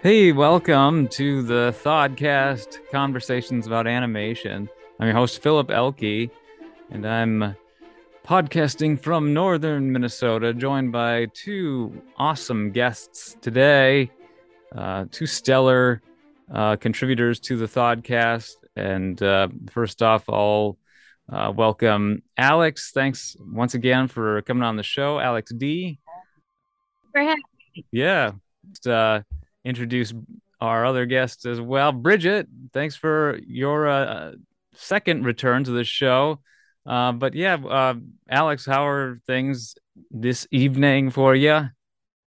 Hey, welcome to the Thodcast Conversations about Animation. I'm your host, Philip Elke, and I'm podcasting from northern Minnesota, joined by two awesome guests today, uh, two stellar uh, contributors to the Thodcast. And uh, first off, I'll uh, welcome Alex. Thanks once again for coming on the show, Alex D. For having me. Yeah. Uh, introduce our other guests as well. Bridget, thanks for your uh, second return to the show. Uh, but yeah, uh, Alex, how are things this evening for you?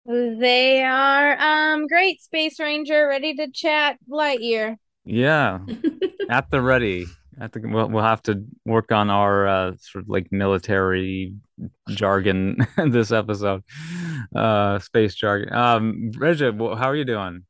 They are um great, Space Ranger, ready to chat Lightyear. Yeah, at the ready. At think we'll, we'll have to work on our uh, sort of like military jargon this episode, uh, space jargon. Um, Bridget, how are you doing?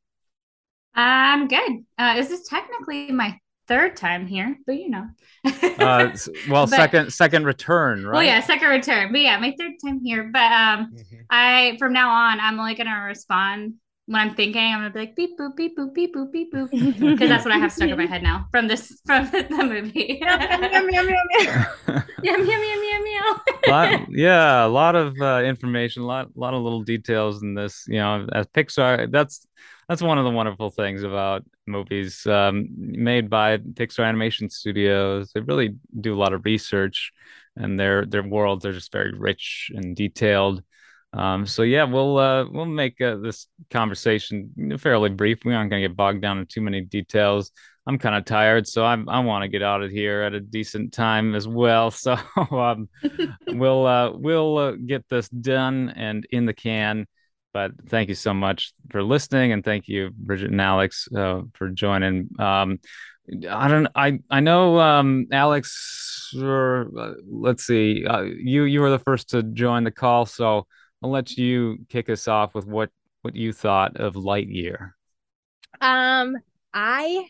I'm good. Uh, this is technically my third time here, but you know. Uh, well, But- second second return, right? Well, yeah, second return, but yeah, my third time here. But um, I from now on, I'm only gonna respond when I'm thinking. I'm gonna be like beep boop beep boop beep boop beep boop because that's what I have stuck in my head now from this from the movie. Yum, yum, yum, yum, yum. yum yum yum yum yum. lot, yeah, a lot of uh, information, a lot, a lot of little details in this. You know, as Pixar, that's that's one of the wonderful things about movies um, made by Pixar Animation Studios. They really do a lot of research, and their their worlds are just very rich and detailed. Um, so yeah, we'll uh, we'll make uh, this conversation fairly brief. We aren't going to get bogged down in too many details. I'm kind of tired, so I'm, I want to get out of here at a decent time as well. So um, we'll uh, we'll uh, get this done and in the can. But thank you so much for listening, and thank you, Bridget and Alex, uh, for joining. Um, I don't. I I know um, Alex. Or, uh, let's see. Uh, you you were the first to join the call, so I'll let you kick us off with what what you thought of Lightyear. Um, I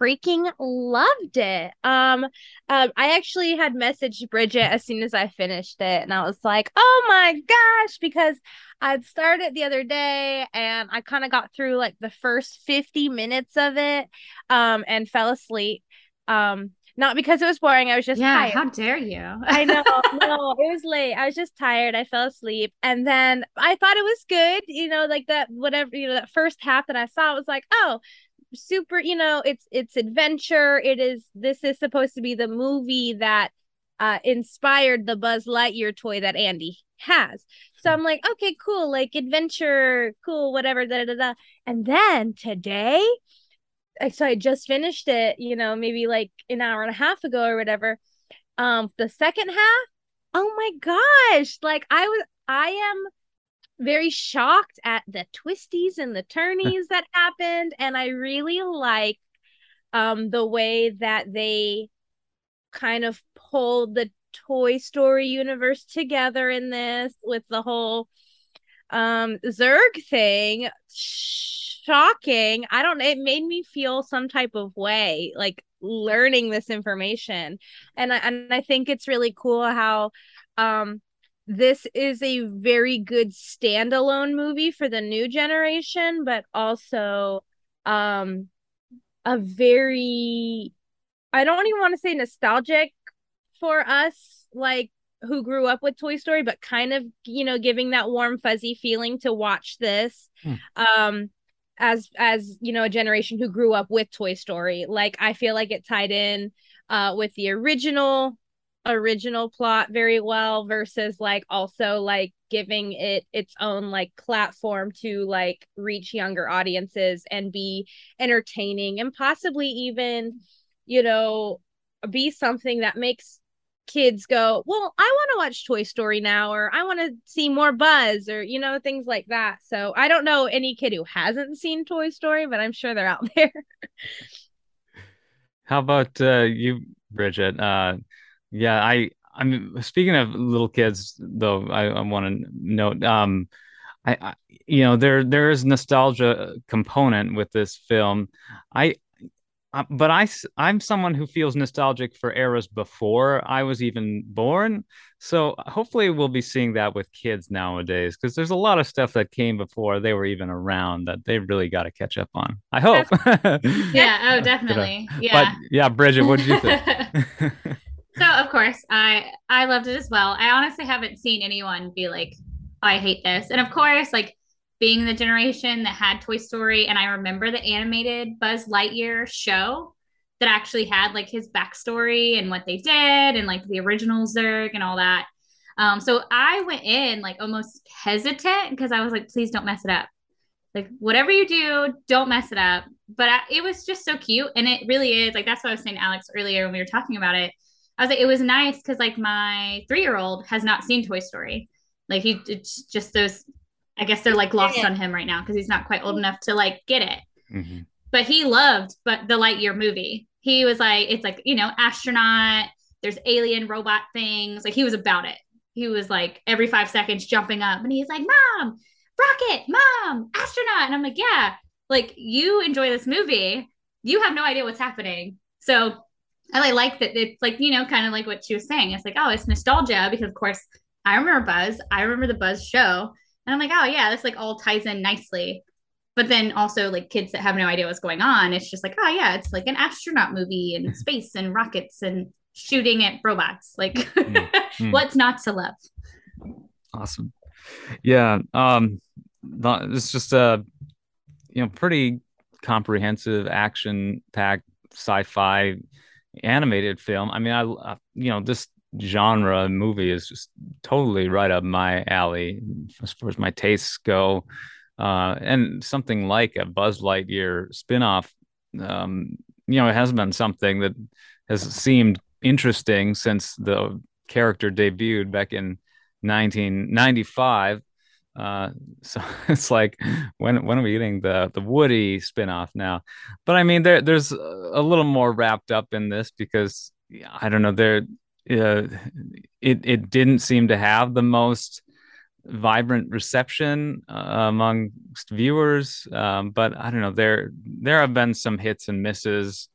freaking loved it. Um, um, I actually had messaged Bridget as soon as I finished it, and I was like, "Oh my gosh!" Because I'd started the other day, and I kind of got through like the first fifty minutes of it, um, and fell asleep. Um, not because it was boring. I was just yeah, tired. how dare you? I know, no, it was late. I was just tired. I fell asleep. And then I thought it was good, you know, like that whatever, you know, that first half that I saw was like, oh, super, you know, it's it's adventure. It is this is supposed to be the movie that uh inspired the Buzz Lightyear toy that Andy has. So I'm like, okay, cool, like adventure, cool, whatever, da da da. And then today, so I just finished it, you know, maybe like an hour and a half ago or whatever. Um, the second half, oh my gosh, like I was, I am very shocked at the twisties and the turnies that happened, and I really like um the way that they kind of pulled the Toy Story universe together in this with the whole um Zurg thing. Shocking. I don't it made me feel some type of way like learning this information. And I and I think it's really cool how um this is a very good standalone movie for the new generation, but also um a very I don't even want to say nostalgic for us like who grew up with Toy Story, but kind of, you know, giving that warm fuzzy feeling to watch this. Hmm. Um as as you know a generation who grew up with Toy Story like I feel like it tied in uh with the original original plot very well versus like also like giving it its own like platform to like reach younger audiences and be entertaining and possibly even you know be something that makes kids go well i want to watch toy story now or i want to see more buzz or you know things like that so i don't know any kid who hasn't seen toy story but i'm sure they're out there How about uh, you, Bridget? Uh, yeah, I I'm speaking of little kids, though, I, I want to note, um, I, I you know there there is nostalgia component with this film. I uh, but I, I'm someone who feels nostalgic for eras before I was even born. So hopefully we'll be seeing that with kids nowadays because there's a lot of stuff that came before they were even around that they really got to catch up on. I hope. yeah. Oh, definitely. Yeah. But yeah, Bridget, what did you think? so of course I I loved it as well. I honestly haven't seen anyone be like, oh, I hate this. And of course, like being the generation that had Toy Story, and I remember the animated Buzz Lightyear show that actually had like his backstory and what they did, and like the original Zurg and all that. Um, so I went in like almost hesitant because I was like, please don't mess it up. Like whatever you do, don't mess it up. But I, it was just so cute, and it really is like that's what I was saying, Alex, earlier when we were talking about it. I was like, it was nice because like my three year old has not seen Toy Story. Like he, it's just those I guess they're like lost on him right now because he's not quite old enough to like get it. Mm-hmm. But he loved but the Lightyear movie. He was like, it's like, you know, astronaut, there's alien robot things. Like he was about it. He was like every five seconds jumping up and he's like, Mom, rocket, mom, astronaut. And I'm like, yeah, like you enjoy this movie. You have no idea what's happening. So I like that it's like, you know, kind of like what she was saying. It's like, oh, it's nostalgia because of course I remember Buzz. I remember the Buzz show and I'm like, oh yeah, this like all ties in nicely. But then also like kids that have no idea what's going on, it's just like, oh yeah, it's like an astronaut movie and space and rockets and shooting at robots. Like mm, mm. what's not to love? Awesome. Yeah. Um it's just a you know pretty comprehensive action packed sci-fi animated film. I mean, I you know this genre movie is just totally right up my alley as far as my tastes go. Uh, and something like a Buzz Lightyear spinoff, um, you know, it has been something that has seemed interesting since the character debuted back in 1995. Uh, so it's like when when are we getting the the Woody spinoff now? But I mean, there there's a little more wrapped up in this because I don't know there uh, it it didn't seem to have the most vibrant reception uh, among viewers. Um, but I don't know there there have been some hits and misses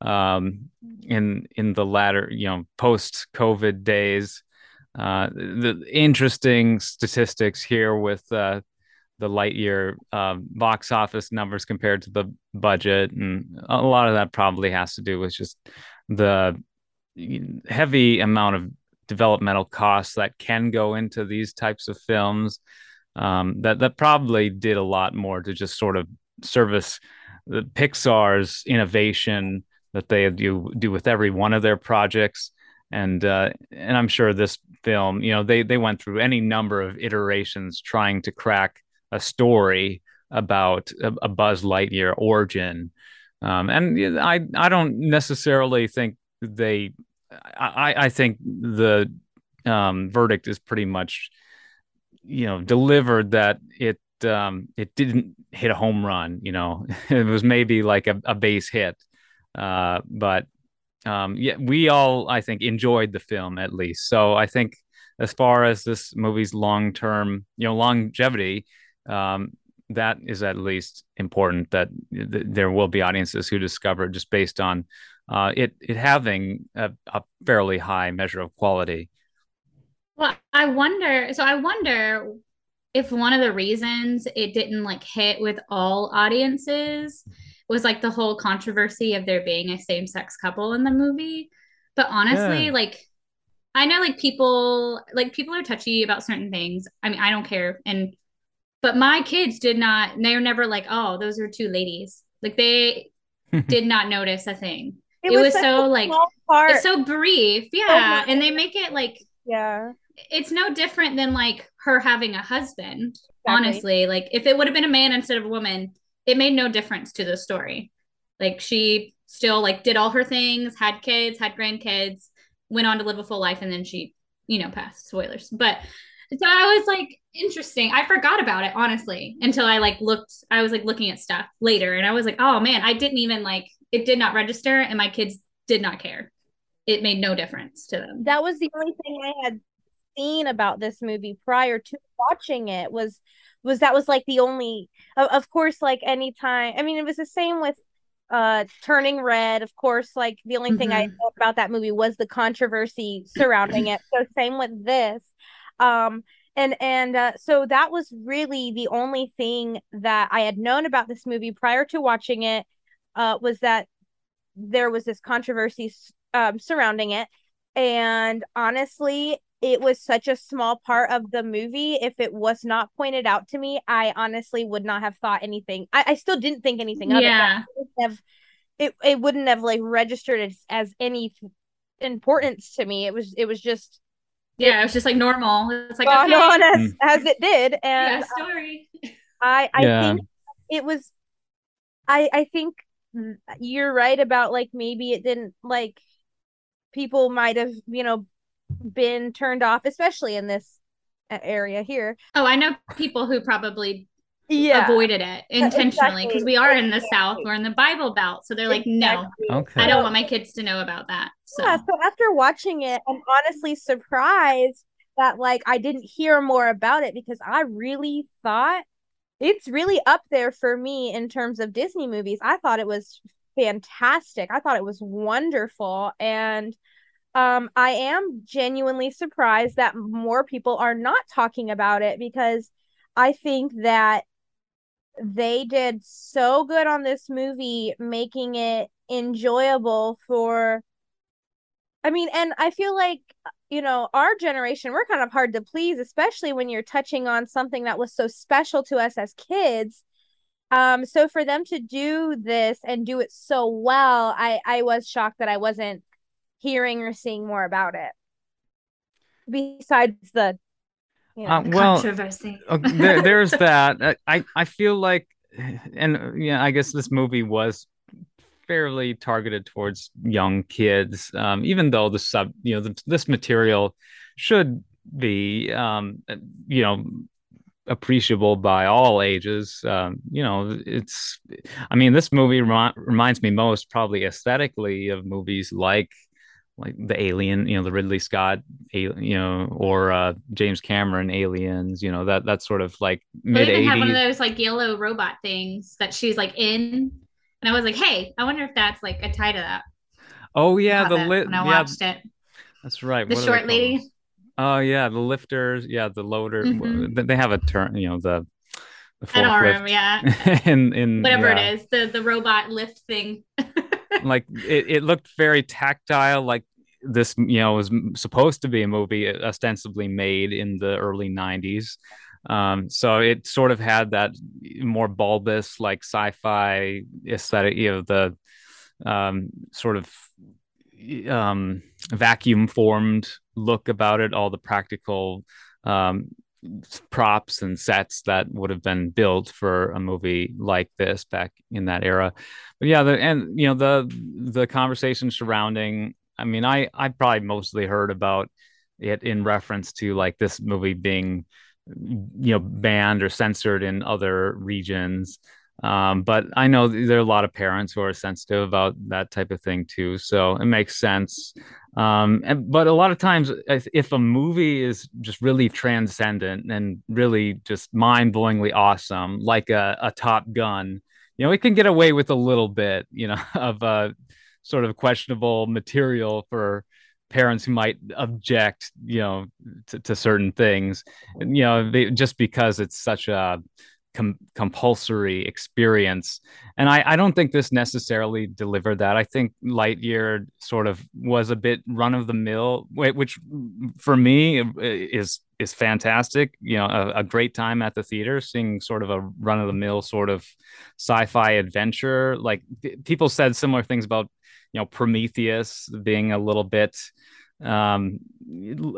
um, in in the latter you know post COVID days. Uh, the interesting statistics here with uh, the Lightyear uh, box office numbers compared to the budget, and a lot of that probably has to do with just the heavy amount of developmental costs that can go into these types of films. Um, that that probably did a lot more to just sort of service the Pixar's innovation that they do do with every one of their projects. And uh, and I'm sure this film, you know, they they went through any number of iterations trying to crack a story about a, a Buzz Lightyear origin. Um, and I I don't necessarily think they I, I think the um, verdict is pretty much you know delivered that it um, it didn't hit a home run you know. It was maybe like a, a base hit. Uh, but um, yeah we all i think enjoyed the film at least. So i think as far as this movie's long term you know longevity um, that is at least important that th- there will be audiences who discover just based on uh, it it having a, a fairly high measure of quality. Well, I wonder. So I wonder if one of the reasons it didn't like hit with all audiences was like the whole controversy of there being a same sex couple in the movie. But honestly, yeah. like I know like people like people are touchy about certain things. I mean, I don't care. And but my kids did not they were never like, oh, those are two ladies. Like they did not notice a thing. It, it was, was so like it's so brief. Yeah. and they make it like yeah. It's no different than like her having a husband. Exactly. Honestly, like if it would have been a man instead of a woman, it made no difference to the story. Like she still like did all her things, had kids, had grandkids, went on to live a full life, and then she, you know, passed. Spoilers. But so I was like, interesting. I forgot about it honestly until I like looked. I was like looking at stuff later, and I was like, oh man, I didn't even like it. Did not register, and my kids did not care. It made no difference to them. That was the only thing I had seen about this movie prior to watching it was was that was like the only of, of course like anytime i mean it was the same with uh turning red of course like the only mm-hmm. thing i thought about that movie was the controversy surrounding it so same with this um and and uh, so that was really the only thing that i had known about this movie prior to watching it uh was that there was this controversy um, surrounding it and honestly it was such a small part of the movie. If it was not pointed out to me, I honestly would not have thought anything. I, I still didn't think anything of yeah. it. it have, it, it wouldn't have like registered as, as any importance to me. It was it was just yeah, it, it was just like normal. It's like gone okay. on as, mm. as it did. And yeah, story. I I yeah. think it was I I think Mm, you're right about like maybe it didn't like people might have, you know, been turned off, especially in this area here. Oh, I know people who probably yeah. avoided it uh, intentionally because exactly. we are in the exactly. South, we're in the Bible Belt. So they're like, exactly. no, okay. I don't want my kids to know about that. So. Yeah. So after watching it, I'm honestly surprised that like I didn't hear more about it because I really thought it's really up there for me in terms of Disney movies. I thought it was fantastic. I thought it was wonderful. And um, I am genuinely surprised that more people are not talking about it because I think that they did so good on this movie, making it enjoyable for. I mean, and I feel like, you know, our generation, we're kind of hard to please, especially when you're touching on something that was so special to us as kids. Um, so for them to do this and do it so well, I I was shocked that I wasn't hearing or seeing more about it. Besides the you know, uh, well, controversy. uh, there, there's that. I i feel like and yeah i guess this movie was fairly targeted towards young kids um, even though the sub you know the, this material should be um, you know appreciable by all ages. Um, you know, it's, I mean, this movie rem- reminds me most probably aesthetically of movies like like the Alien, you know, the Ridley Scott, you know, or uh, James Cameron Aliens, you know, that that sort of like mid eighties. Have one of those like yellow robot things that she's like in, and I was like, hey, I wonder if that's like a tie to that. Oh yeah, the lit. When I watched it. That's right. The what short lady. Oh yeah, the lifters. Yeah, the loader. Mm-hmm. They have a turn. You know the. the I don't remember. Yeah. in in whatever yeah. it is, the the robot lift thing. like it, it looked very tactile like this you know was supposed to be a movie ostensibly made in the early 90s um, so it sort of had that more bulbous like sci-fi aesthetic you know the um, sort of um, vacuum formed look about it all the practical um, props and sets that would have been built for a movie like this back in that era. But yeah, the, and you know the the conversation surrounding. I mean, I I probably mostly heard about it in reference to like this movie being you know banned or censored in other regions. Um, but I know there are a lot of parents who are sensitive about that type of thing too, so it makes sense. Um, and, but a lot of times, if, if a movie is just really transcendent and really just mind-blowingly awesome, like a, a Top Gun, you know, it can get away with a little bit, you know, of uh, sort of questionable material for parents who might object, you know, to, to certain things, you know, they, just because it's such a com- compulsory experience. And I, I don't think this necessarily delivered that. I think Lightyear sort of was a bit run of the mill, which for me is is fantastic. You know, a, a great time at the theater, seeing sort of a run of the mill sort of sci-fi adventure. Like people said similar things about you know Prometheus being a little bit um,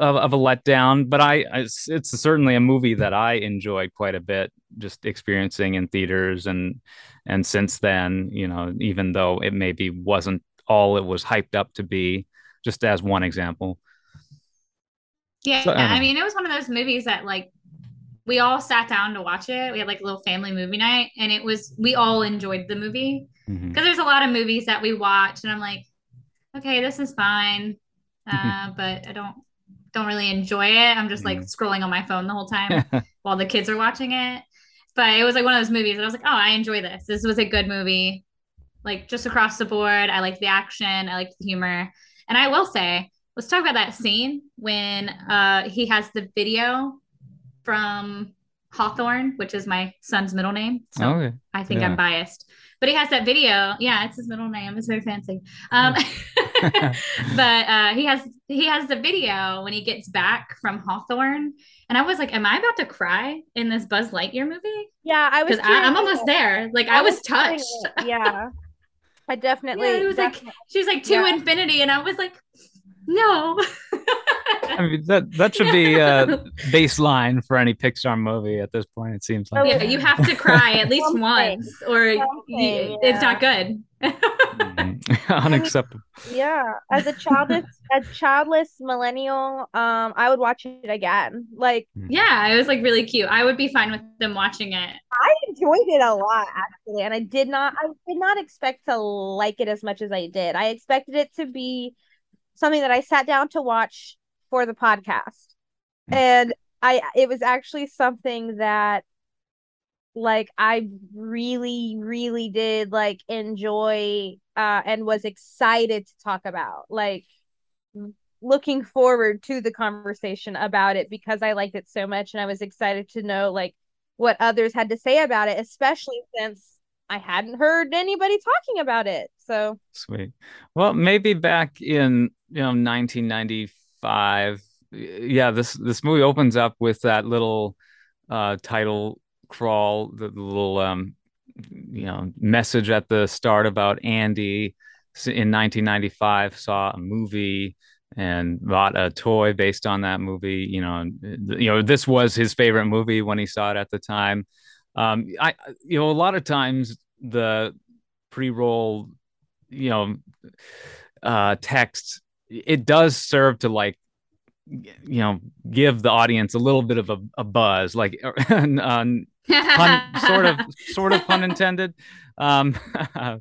of, of, a letdown. But I, I, it's certainly a movie that I enjoyed quite a bit, just experiencing in theaters and and since then, you know, even though it maybe wasn't all it was hyped up to be, just as one example. Yeah, so, I, I mean, it was one of those movies that like we all sat down to watch it. We had like a little family movie night, and it was we all enjoyed the movie because mm-hmm. there's a lot of movies that we watch, and I'm like, okay, this is fine uh, but I don't don't really enjoy it. I'm just like mm. scrolling on my phone the whole time while the kids are watching it. But it was like one of those movies that I was like, oh, I enjoy this. This was a good movie. like just across the board. I liked the action, I liked the humor. And I will say, let's talk about that scene when uh, he has the video from Hawthorne, which is my son's middle name. So okay. I think yeah. I'm biased. But he has that video. Yeah, it's his middle name. It's very fancy. Um, but uh, he has he has the video when he gets back from Hawthorne, and I was like, "Am I about to cry in this Buzz Lightyear movie?" Yeah, I was. I'm almost there. Like I, I was, was touched. Yeah, I definitely. Yeah, it was definitely, like she was like to yeah. infinity, and I was like, no. I mean that that should be uh baseline for any Pixar movie at this point. It seems like. Yeah, you have to cry at least once, or you, yeah. it's not good. Mm-hmm. Unacceptable. Yeah, as a childless, a childless millennial, um, I would watch it again. Like, mm. yeah, it was like really cute. I would be fine with them watching it. I enjoyed it a lot actually, and I did not, I did not expect to like it as much as I did. I expected it to be something that I sat down to watch for the podcast. And I it was actually something that like I really really did like enjoy uh and was excited to talk about. Like looking forward to the conversation about it because I liked it so much and I was excited to know like what others had to say about it, especially since I hadn't heard anybody talking about it. So sweet. Well, maybe back in you know 1995. Yeah, this this movie opens up with that little uh, title crawl, the little um, you know message at the start about Andy in 1995 saw a movie and bought a toy based on that movie. You know, you know this was his favorite movie when he saw it at the time. Um, I you know a lot of times the pre-roll, you know, uh, text it does serve to like you know give the audience a little bit of a, a buzz like uh, pun, sort of sort of pun intended. Um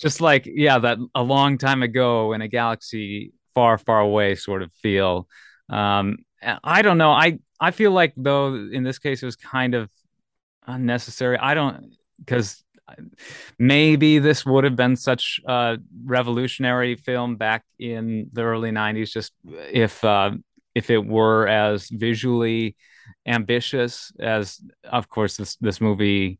just like yeah that a long time ago in a galaxy far far away sort of feel. Um i don't know. I i feel like though in this case it was kind of unnecessary. I don't because maybe this would have been such a revolutionary film back in the early 90s just if uh, if it were as visually ambitious as of course this this movie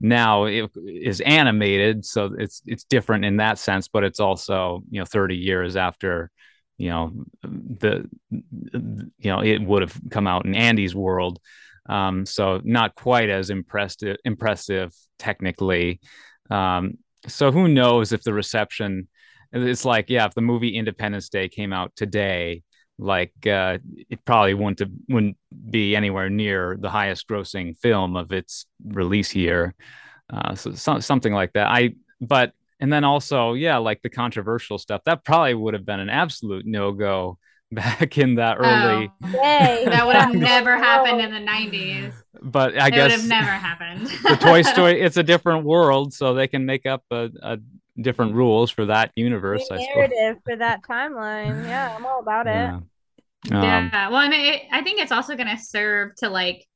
now it is animated so it's it's different in that sense but it's also you know 30 years after you know the you know it would have come out in Andy's world um, so not quite as impressive impressive technically. Um, so who knows if the reception it's like yeah if the movie Independence Day came out today like uh, it probably wouldn't have, wouldn't be anywhere near the highest grossing film of its release year. Uh, so, so something like that. I but and then also yeah like the controversial stuff that probably would have been an absolute no go back in that early. Oh, that would have never happened in the 90s. But I it guess would have never happened. the Toy Story, it's a different world, so they can make up a, a different rules for that universe. The narrative for that timeline. Yeah, I'm all about it. Yeah. Um, yeah. Well, I mean, it, I think it's also going to serve to like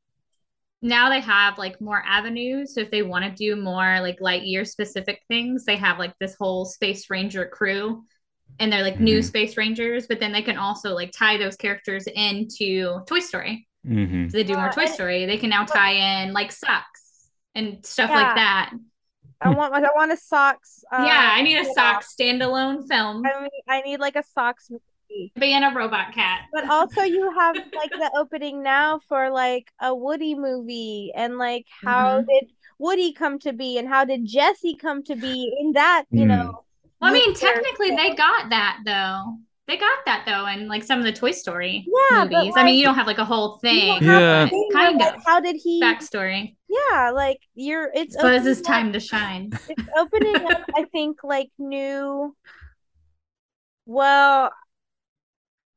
now they have like more avenues. So if they want to do more like light year specific things, they have like this whole Space Ranger crew and they're like mm-hmm. new space rangers but then they can also like tie those characters into toy story mm-hmm. so they do more toy story they can now tie in like Sox and stuff yeah. like that I want I want a Sox. Uh, yeah, I need a Sox standalone film. I, mean, I need like a Sox movie. Being a robot cat. But also you have like the opening now for like a Woody movie and like how mm-hmm. did Woody come to be and how did Jesse come to be in that, you mm. know, well, I mean, technically, they got that though. They got that though, and like some of the Toy Story yeah, movies. Like, I mean, you don't have like a whole thing. Yeah, kind of. how did he backstory? Yeah, like you're. It's Buzz's time to shine. It's opening up. I think like new. Well,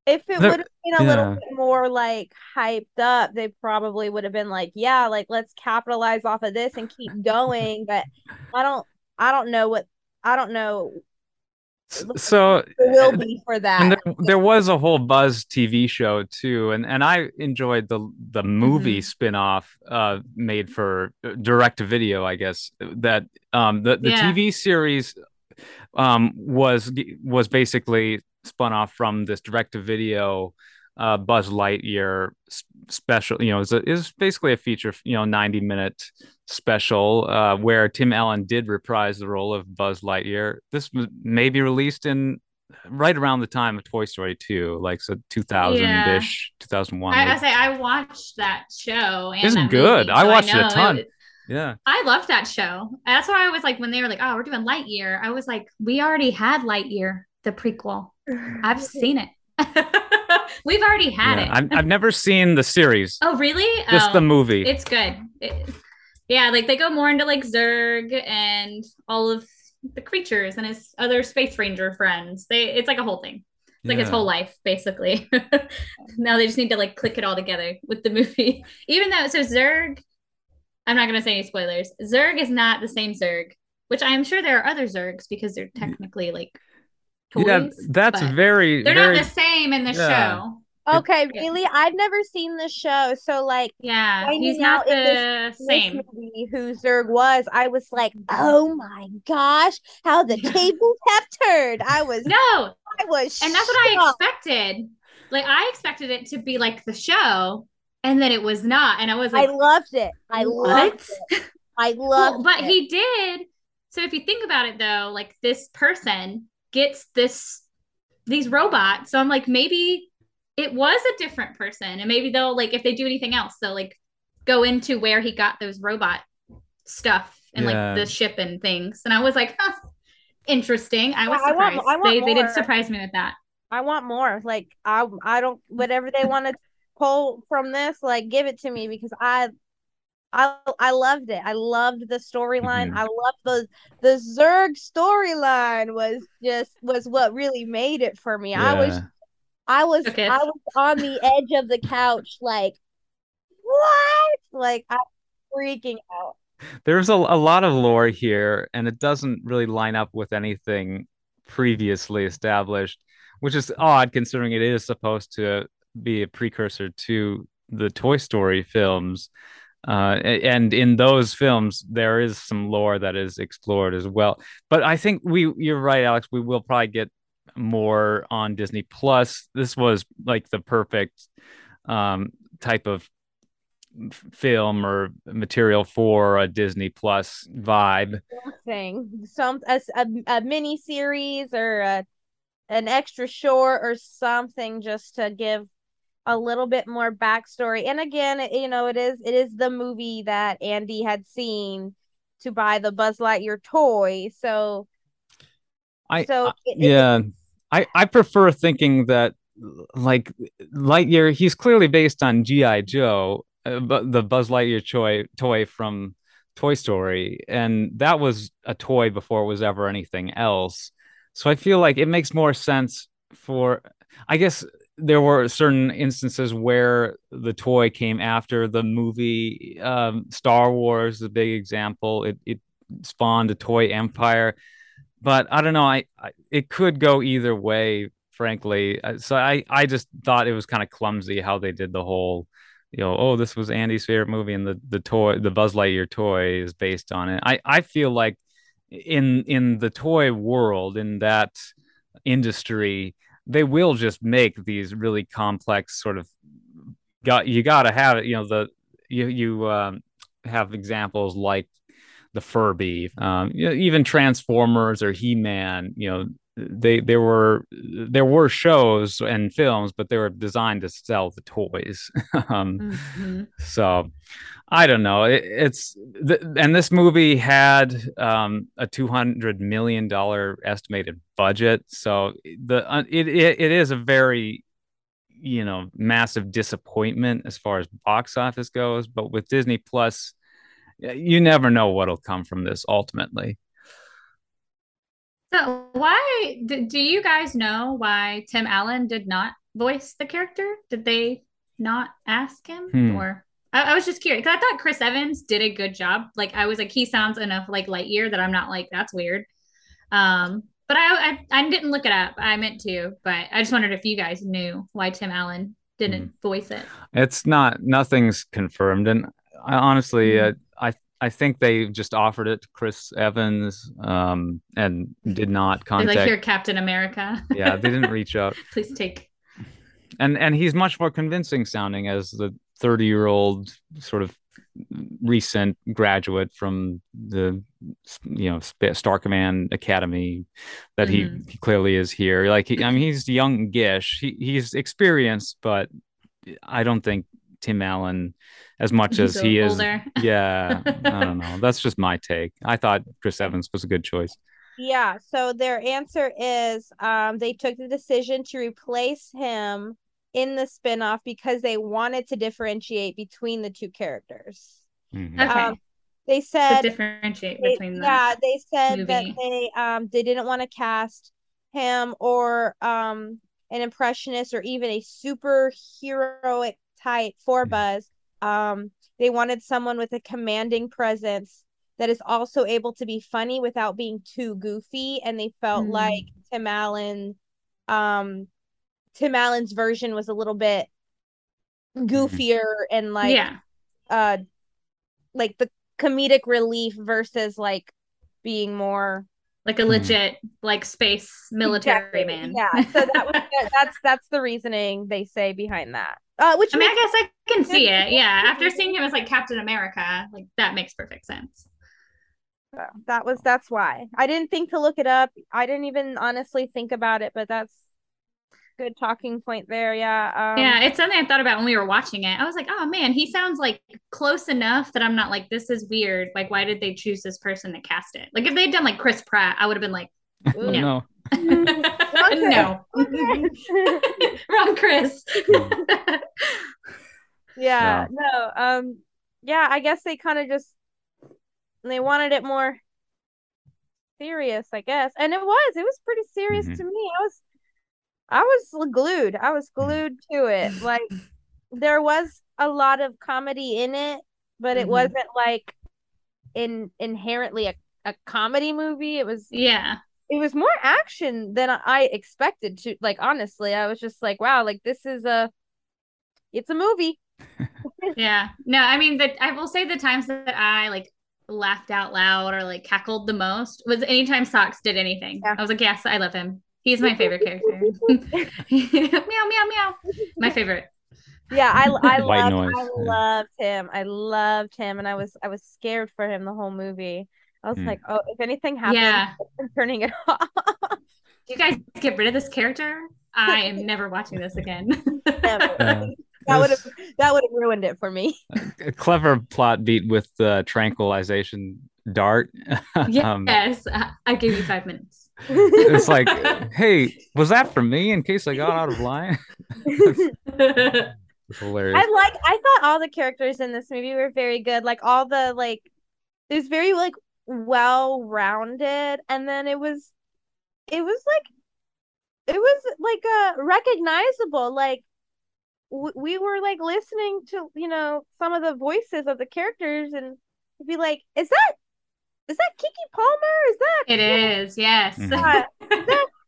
if it would have been a yeah. little bit more like hyped up, they probably would have been like, yeah, like let's capitalize off of this and keep going. but I don't. I don't know what. I don't know so there will be for that. And there, there, was a whole Buzz TV show too, and and I enjoyed the the movie mm-hmm. spinoff uh, made for uh, direct to video, I guess. That um the the yeah. TV series um, was was basically spun off from this direct to video uh, Buzz Lightyear special. You know, is is basically a feature, you know, ninety minute special uh, where Tim Allen did reprise the role of Buzz Lightyear. This may be released in right around the time of Toy Story 2, like so 2000 ish, yeah. 2001. I, I, say I watched that show. And it's good. Movie, I watched I it a ton. It, yeah. I loved that show. That's why I was like, when they were like, oh, we're doing Lightyear, I was like, we already had Lightyear, the prequel. I've seen it. We've already had yeah, it. I've, I've never seen the series. Oh, really? Just oh, the movie. It's good. It, yeah, like they go more into like Zurg and all of the creatures and his other space ranger friends. They it's like a whole thing. It's like his whole life, basically. now they just need to like click it all together with the movie. Even though so Zurg, I'm not gonna say any spoilers. Zurg is not the same Zurg, which I am sure there are other Zurgs because they're mm. technically like toys. Yeah, that's very. They're very, not the same in the yeah. show. Okay, really? I've never seen the show, so like, yeah, he's not the this, same. This who Zurg was, I was like, oh my gosh, how the tables have turned. I was no, I was, and that's what I expected. Like, I expected it to be like the show, and then it was not, and I was like, I loved it. I what? loved it. I loved, well, but it. he did. So if you think about it, though, like this person gets this these robots, so I'm like, maybe it was a different person and maybe they'll like if they do anything else they'll like go into where he got those robot stuff and yeah. like the ship and things. And i was like huh, interesting. I was surprised I want, I want they, they did surprise me with that. I want more. Like i i don't whatever they want to pull from this like give it to me because i I I loved it. I loved the storyline. Mm-hmm. I loved the the Zurg storyline was just was what really made it for me. Yeah. I was I was okay. I was on the edge of the couch, like what? Like I'm freaking out. There's a, a lot of lore here, and it doesn't really line up with anything previously established, which is odd considering it is supposed to be a precursor to the Toy Story films. Uh, and in those films, there is some lore that is explored as well. But I think we, you're right, Alex. We will probably get more on Disney Plus. This was like the perfect um, type of film or material for a Disney Plus vibe. Thing, some a, a, mini series or a, an extra short or something just to give a little bit more backstory. And again, it, you know, it is it is the movie that Andy had seen to buy the Buzz Lightyear toy. So I so it, yeah. It, I I prefer thinking that like Lightyear, he's clearly based on GI Joe, uh, but the Buzz Lightyear toy toy from Toy Story, and that was a toy before it was ever anything else. So I feel like it makes more sense for. I guess there were certain instances where the toy came after the movie. Um, Star Wars is a big example. It it spawned a toy empire but I don't know. I, I, it could go either way, frankly. Uh, so I I just thought it was kind of clumsy how they did the whole, you know, oh this was Andy's favorite movie and the the toy the Buzz Lightyear toy is based on it. I I feel like in in the toy world in that industry they will just make these really complex sort of got you got to have it you know the you you um, have examples like the Furby, um, you know, even Transformers or He Man. You know, they there were there were shows and films, but they were designed to sell the toys. um, mm-hmm. So I don't know. It, it's th- and this movie had um, a two hundred million dollar estimated budget, so the uh, it, it it is a very you know massive disappointment as far as box office goes. But with Disney Plus you never know what'll come from this ultimately. So why do, do you guys know why Tim Allen did not voice the character? Did they not ask him hmm. or I, I, was just curious because I thought Chris Evans did a good job. Like I was like, he sounds enough like Lightyear that I'm not like that's weird. Um, but I, I I didn't look it up. I meant to, but I just wondered if you guys knew why Tim Allen didn't hmm. voice it. It's not nothing's confirmed, and I honestly, mm-hmm. uh, I I think they just offered it to Chris Evans um, and did not contact. They're like, you're Captain America. yeah, they didn't reach out. Please take. And and he's much more convincing sounding as the 30 year old sort of recent graduate from the you know Star Command Academy that mm-hmm. he, he, clearly is here. Like he, I mean, he's youngish. He he's experienced, but I don't think Tim Allen as much he's as he is. Yeah, I don't know. That's just my take. I thought Chris Evans was a good choice. Yeah. So their answer is um, they took the decision to replace him in the spinoff because they wanted to differentiate between the two characters. Mm-hmm. Okay. Um, they said to differentiate they, between them. Yeah, they said movie. that they um they didn't want to cast him or um an impressionist or even a superheroic type for mm-hmm. Buzz. Um, they wanted someone with a commanding presence that is also able to be funny without being too goofy. And they felt mm. like Tim Allen um Tim Allen's version was a little bit mm-hmm. goofier and like yeah. uh like the comedic relief versus like being more like a hmm. legit like space military exactly. man. Yeah so that was that's that's the reasoning they say behind that. Uh which i mean i guess i can see it. yeah after seeing him as like captain america like that makes perfect sense. So that was that's why. I didn't think to look it up. I didn't even honestly think about it but that's good talking point there. Yeah. Um, yeah, it's something I thought about when we were watching it. I was like, oh man, he sounds like close enough that I'm not like, this is weird. Like, why did they choose this person to cast it? Like, if they'd done like Chris Pratt, I would have been like, no. no. no. Wrong Chris. yeah, no. Um, yeah, I guess they kind of just they wanted it more serious, I guess. And it was, it was pretty serious mm-hmm. to me. I was I was glued. I was hmm. glued to it. Like there was a lot of comedy in it, but it mm-hmm. wasn't like in inherently a, a comedy movie. It was yeah. It was more action than I expected to. Like honestly, I was just like, wow, like this is a it's a movie. yeah. No, I mean that I will say the times that I like laughed out loud or like cackled the most was anytime Sox did anything. Yeah. I was like, yes, I love him. He's my favorite character. meow meow meow. My favorite. Yeah, I I loved I loved him. I loved him, and I was I was scared for him the whole movie. I was mm. like, oh, if anything happens, yeah. I'm turning it off. you guys get rid of this character? I am never watching this again. never. that would have that would have ruined it for me. A clever plot beat with the tranquilization dart. Um, yes, um, I gave you five minutes. It's like, hey, was that for me in case I got out of line? hilarious. I like. I thought all the characters in this movie were very good. Like all the like, it was very like well rounded, and then it was, it was like, it was like uh recognizable. Like we were like listening to you know some of the voices of the characters and be like, is that is that Keke Palmer? Is that it is, yes. Mm-hmm. Uh, is that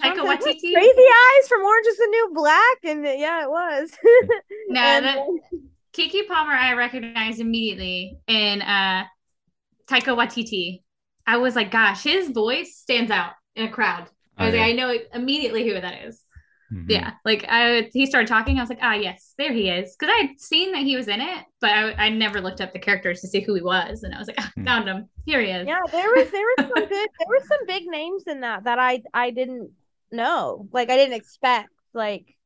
Taika Waititi? Crazy Eyes from Orange is the New Black, and yeah, it was. no, and, that, Keke Palmer I recognize immediately in uh Taika Waititi. I was like, gosh, his voice stands out in a crowd. I, oh, yeah. like, I know immediately who that is. Mm-hmm. Yeah, like I, he started talking. I was like, ah, yes, there he is. Because I'd seen that he was in it, but I, I never looked up the characters to see who he was, and I was like, ah, mm-hmm. found him. Here he is. Yeah, there was there was some good there were some big names in that that I I didn't know, like I didn't expect. Like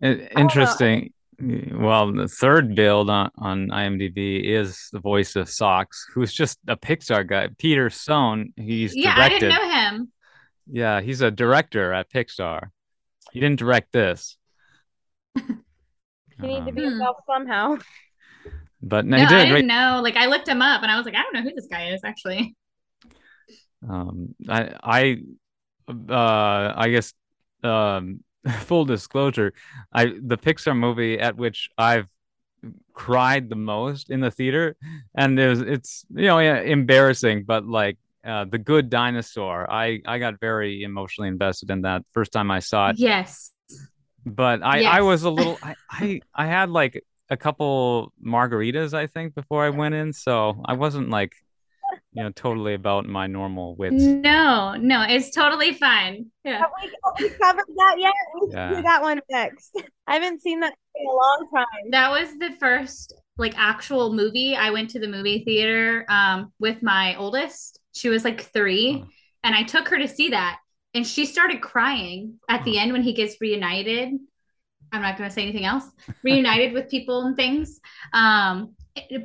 interesting. Well, the third billed on, on IMDb is the voice of Sox, who's just a Pixar guy. Peter Sohn, he's yeah, directed. I didn't know him. Yeah, he's a director at Pixar. He didn't direct this. he um, need to be involved somehow. But no, no he did. I didn't know. Like I looked him up, and I was like, I don't know who this guy is actually. Um, I, I, uh, I guess, um, full disclosure, I the Pixar movie at which I've cried the most in the theater, and there's it's you know yeah, embarrassing, but like uh, the Good Dinosaur. I I got very emotionally invested in that first time I saw it. Yes. But I yes. I was a little I, I I had like a couple margaritas, I think, before I went in, so I wasn't like you know totally about my normal wits. No, no, it's totally fine. Yeah. Have we, have we covered that yet? We yeah. do that one next. I haven't seen that in a long time. That was the first like actual movie. I went to the movie theater um with my oldest. She was like three, oh. and I took her to see that, and she started crying at the end when he gets reunited. I'm not going to say anything else. Reunited with people and things, um,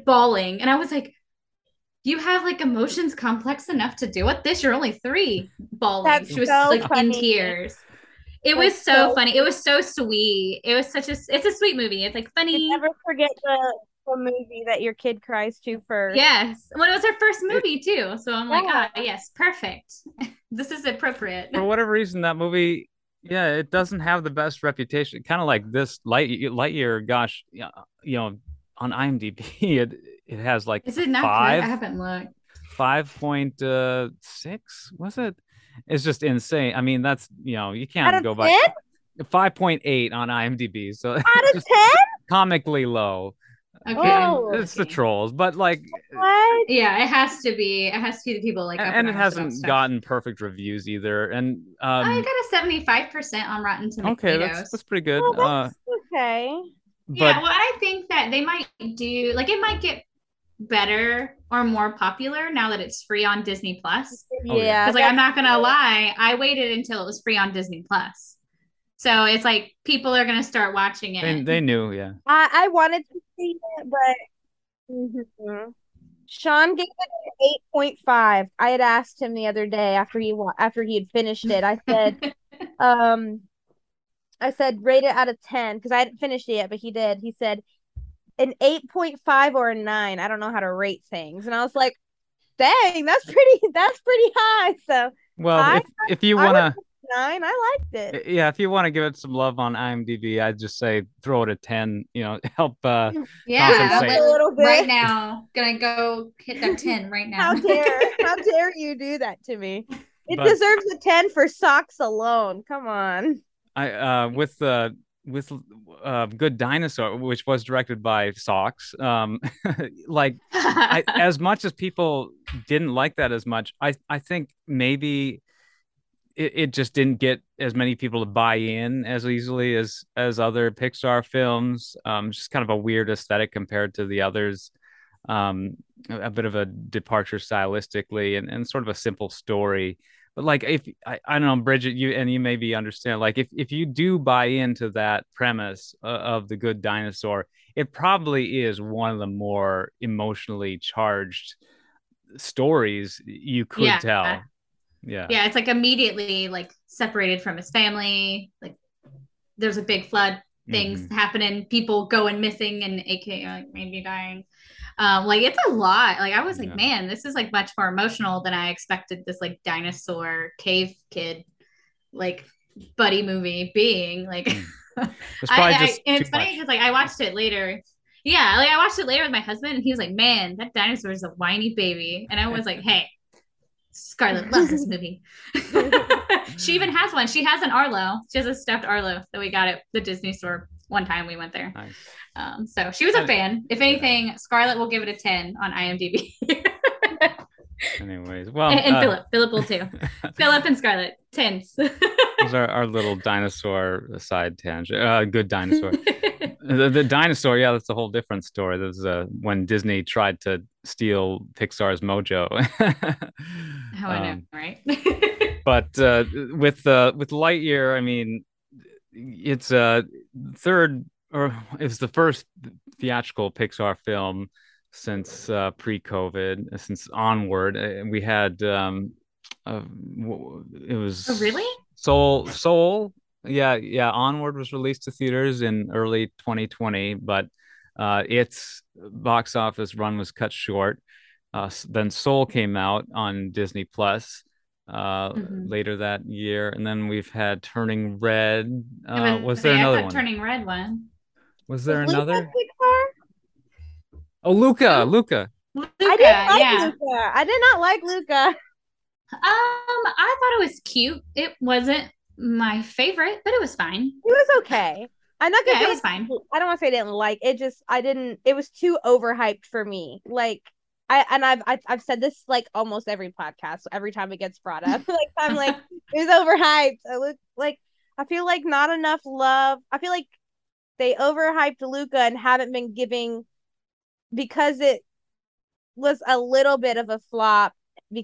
bawling, and I was like, "You have like emotions complex enough to deal with this. You're only three, bawling." That's she was so like funny. in tears. It was so, so, funny. It was so sweet. It was such a. It's a sweet movie. It's like funny. You never forget the the movie that your kid cries to first. Yes. Well, it was her first movie too. So I'm yeah. like, ah, yes, perfect. this is appropriate. For whatever reason, that movie, yeah, it doesn't have the best reputation. Kind of like this Light Lightyear. Gosh, you know, on IMDb, it it has like is it not five? Good? I haven't looked. Five point uh, six was it? It's just insane. I mean, that's you know, you can't go 10? by. 5.8 on IMDb. So out of 10? comically low. Okay. Oh, it's the trolls, but like what? Yeah, it has to be. It has to be the people like and, and it hasn't gotten perfect reviews either. And um I got a 75% on Rotten Tomatoes. Okay, that's, that's pretty good. Oh, that's uh, okay. But, yeah, well, I think that they might do like it might get better or more popular now that it's free on Disney Plus. Yeah. Because like I'm not gonna lie, I waited until it was free on Disney Plus. So it's like people are gonna start watching it. They, they knew, yeah. I, I wanted to see it, but mm-hmm. Sean gave it an eight point five. I had asked him the other day after he after he had finished it. I said, um, I said rate it out of ten because I hadn't finished it yet, but he did. He said an eight point five or a nine. I don't know how to rate things, and I was like, dang, that's pretty. That's pretty high. So well, I, if if you want to nine. I liked it. Yeah, if you want to give it some love on IMDb, I'd just say throw it a ten. You know, help. uh Yeah, a little bit right now. Gonna go hit that ten right now. How dare how dare you do that to me? It but, deserves a ten for Sox alone. Come on. I uh with the. Uh, with uh, Good Dinosaur, which was directed by Sox. Um, like I, as much as people didn't like that as much, I I think maybe it, it just didn't get as many people to buy in as easily as as other Pixar films. Um, just kind of a weird aesthetic compared to the others. Um, a, a bit of a departure stylistically and, and sort of a simple story. But like if I, I don't know, Bridget, you and you maybe understand, like if, if you do buy into that premise uh, of the good dinosaur, it probably is one of the more emotionally charged stories you could yeah. tell yeah. Yeah. It's like immediately like separated from his family. Like there's a big flood, things mm-hmm. happening, people going missing and AK like maybe dying. Um, like it's a lot. Like I was like, yeah. man, this is like much more emotional than I expected this like dinosaur cave kid like buddy movie being. Like mm. it's I, I, and it's funny because like I watched it later. Yeah, like I watched it later with my husband, and he was like, "Man, that dinosaur is a whiny baby," and I was like, "Hey, Scarlett loves this movie. she even has one. She has an Arlo. She has a stuffed Arlo that we got at the Disney store one time we went there. Nice. Um, so she was a fan. If anything, Scarlett will give it a 10 on IMDb. Anyways, well, and, and uh, Philip, Philip will too. Philip and Scarlett, tens. Those are our little dinosaur side tangent. Uh, good dinosaur. The, the, dinosaur, yeah, that's a whole different story. There's uh, when Disney tried to steal Pixar's mojo. How I know, um, right? but uh, with uh, with Lightyear, I mean, it's a uh, third or it's the first theatrical Pixar film since uh, pre-COVID, since Onward. Uh, we had um, uh, it was oh, really Soul Soul. Yeah, yeah. Onward was released to theaters in early 2020, but uh, its box office run was cut short. Uh, then Soul came out on Disney Plus uh, mm-hmm. later that year, and then we've had Turning Red. Uh, was there another one? Turning Red one. Was there was another? Oh, Luca, Luca. Luca. I didn't like yeah. Luca. I did not like Luca. Um, I thought it was cute. It wasn't my favorite, but it was fine. It was okay. I'm not gonna Yeah, it was fine. I don't want to say I didn't like it. Just I didn't. It was too overhyped for me. Like I and I've I've, I've said this like almost every podcast. Every time it gets brought up, like I'm like it was overhyped. I look like I feel like not enough love. I feel like they overhyped Luca and haven't been giving because it was a little bit of a flop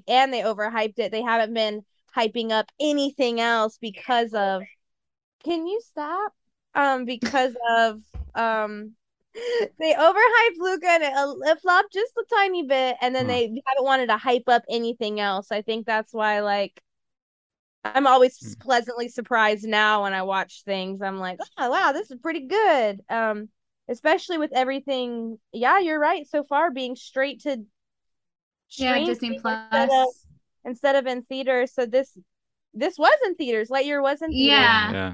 and they overhyped it. They haven't been hyping up anything else because of can you stop? Um because of um they overhyped Luca and it, it flopped just a tiny bit and then Huh. they haven't wanted to hype up anything else. I think that's why like I'm always Hmm. pleasantly surprised now when I watch things. I'm like, oh wow, this is pretty good. Um, especially with everything. Yeah, you're right. So far, being straight to Yeah, Disney Plus. Of, instead of in theaters. So this this was in theaters. Lightyear was in theaters. Yeah. Yeah.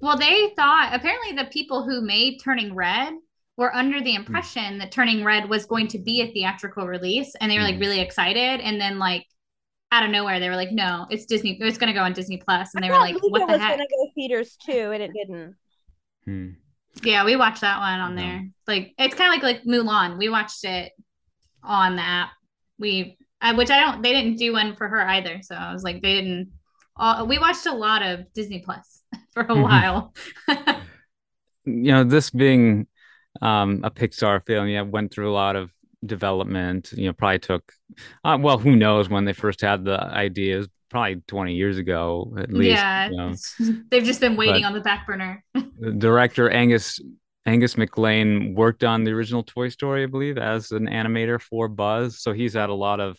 Well, they thought apparently the people who made Turning Red were under Hmm. the impression that Turning Red was going to be a theatrical release, and they were like Mhm. really excited. And then like out of nowhere, they were like, "No, it's Disney. It's going to go on Disney Plus." And I they were like, Luca "What the was heck?" gonna go theaters too, and it didn't. Hmm. Yeah, we watched that one on Yeah. there. Like it's kind of like like Mulan. We watched it on the app. We, I, which I don't. They didn't do one for her either. So I was like, they didn't. Uh, we watched a lot of Disney Plus for a Mhm. while. you know, this being um, a Pixar film, yeah, went through a lot of development. You know, probably took, uh, well, who knows when they first had the ideas? Probably 20 years ago, at least. yeah, you know. they've just been waiting But- on the back burner. The director Angus Angus MacLane worked on the original Toy Story, I believe, as an animator for Buzz. So he's had a lot of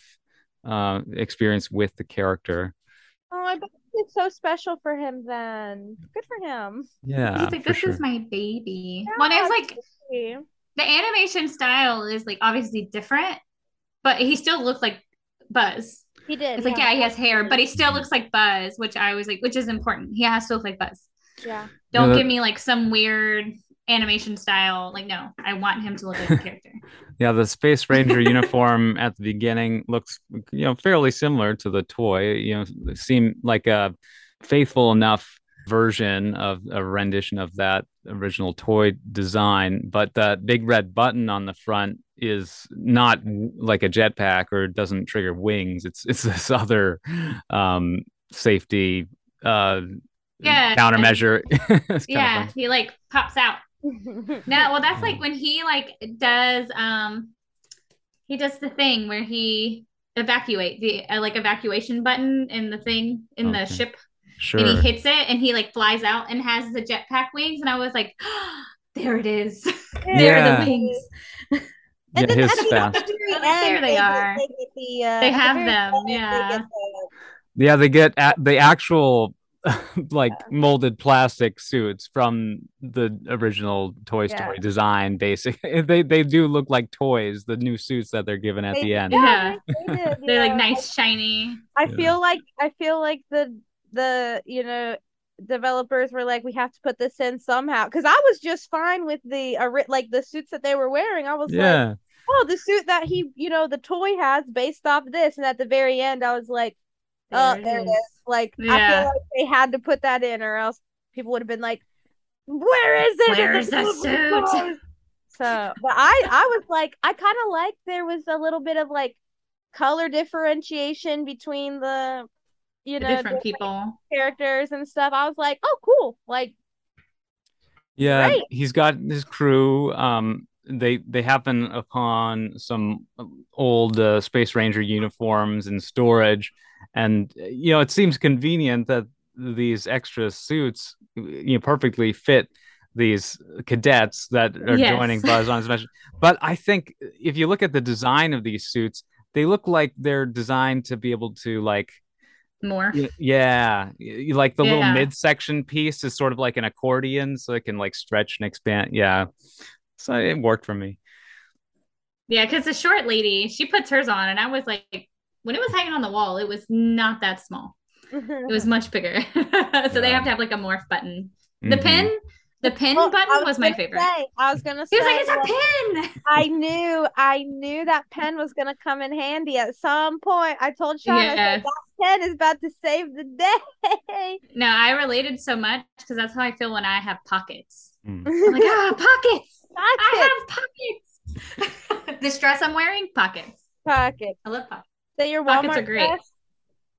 uh, experience with the character. Oh, I bet it's so special for him. Then good for him. Yeah, He's like, this sure. is my baby. Well, and it's like Yeah. the animation style is like obviously different, but he still looks like Buzz. He did. It's like, yeah, he has hair, but he still looks like Buzz, which I was like, which is important. He has to look like Buzz. yeah. Don't Yeah, that- give me like some weird animation style. Like, no, I want him to look like a character. Yeah, the Space Ranger uniform at the beginning looks, you know, fairly similar to the toy. You know, it seemed like a faithful enough version of a rendition of that original toy design, but that big red button on the front is not like a jetpack or doesn't trigger wings. It's it's this other um safety uh Yeah. countermeasure. Yeah, he like pops out. No, well, that's like when he like does um he does the thing where he evacuate the uh, like evacuation button in the thing in the ship Sure. and he hits it and he like flies out and has the jetpack wings and I was like there it is there Yeah. are the wings yeah, And then his at the, fast. the very Oh, there end, they get- are. They, get the, uh, They at the have them, end, they yeah. get the- Yeah, they get at the actual like molded plastic suits from the original Toy Yeah. Story design. Basically, they they do look like toys. The new suits that they're given at They- the end. Yeah. they- they did, they're like nice shiny I Yeah. feel like I feel like the the you know developers were like we have to put this in somehow because I was just fine with the ori- like the suits that they were wearing. I was like, Yeah, oh, the suit that he you know the toy has based off this, and at the very end, I was like, oh, there it is. Like I feel like they had to put that in, or else people would have been like, where is it? Where's the suit? So, but I I was like, I kind of like there was a little bit of like color differentiation between the you the know different people characters and stuff. I was like, oh, cool. Like, yeah. Great. He's got his crew. Um, they they happen upon some old uh, Space Ranger uniforms in storage, and you know it seems convenient that these extra suits you know perfectly fit these cadets that are Yes. joining Buzz on his mission. But I think if you look at the design of these suits, they look like they're designed to be able to like more yeah, like the little Yeah. midsection piece is sort of like an accordion, so it can like stretch and expand. Yeah, so it worked for me. Yeah, because the short lady, she puts hers on, and I was like, when it was hanging on the wall, it was not that small. It was much bigger. so they have to have like a morph button. The Mhm. pin, The pin well, button was, was my favorite. Say, I was gonna say. He was like, "It's a pin." I knew, I knew that pen was gonna come in handy at some point. I told Sean yes. I said, that pen is about to save the day. No, I related so much because that's how I feel when I have pockets. Mm. I'm like, ah, pockets. pockets. I have pockets. this dress I'm wearing, pockets. Pockets. I love pockets. So your Walmart pockets are great. Dress?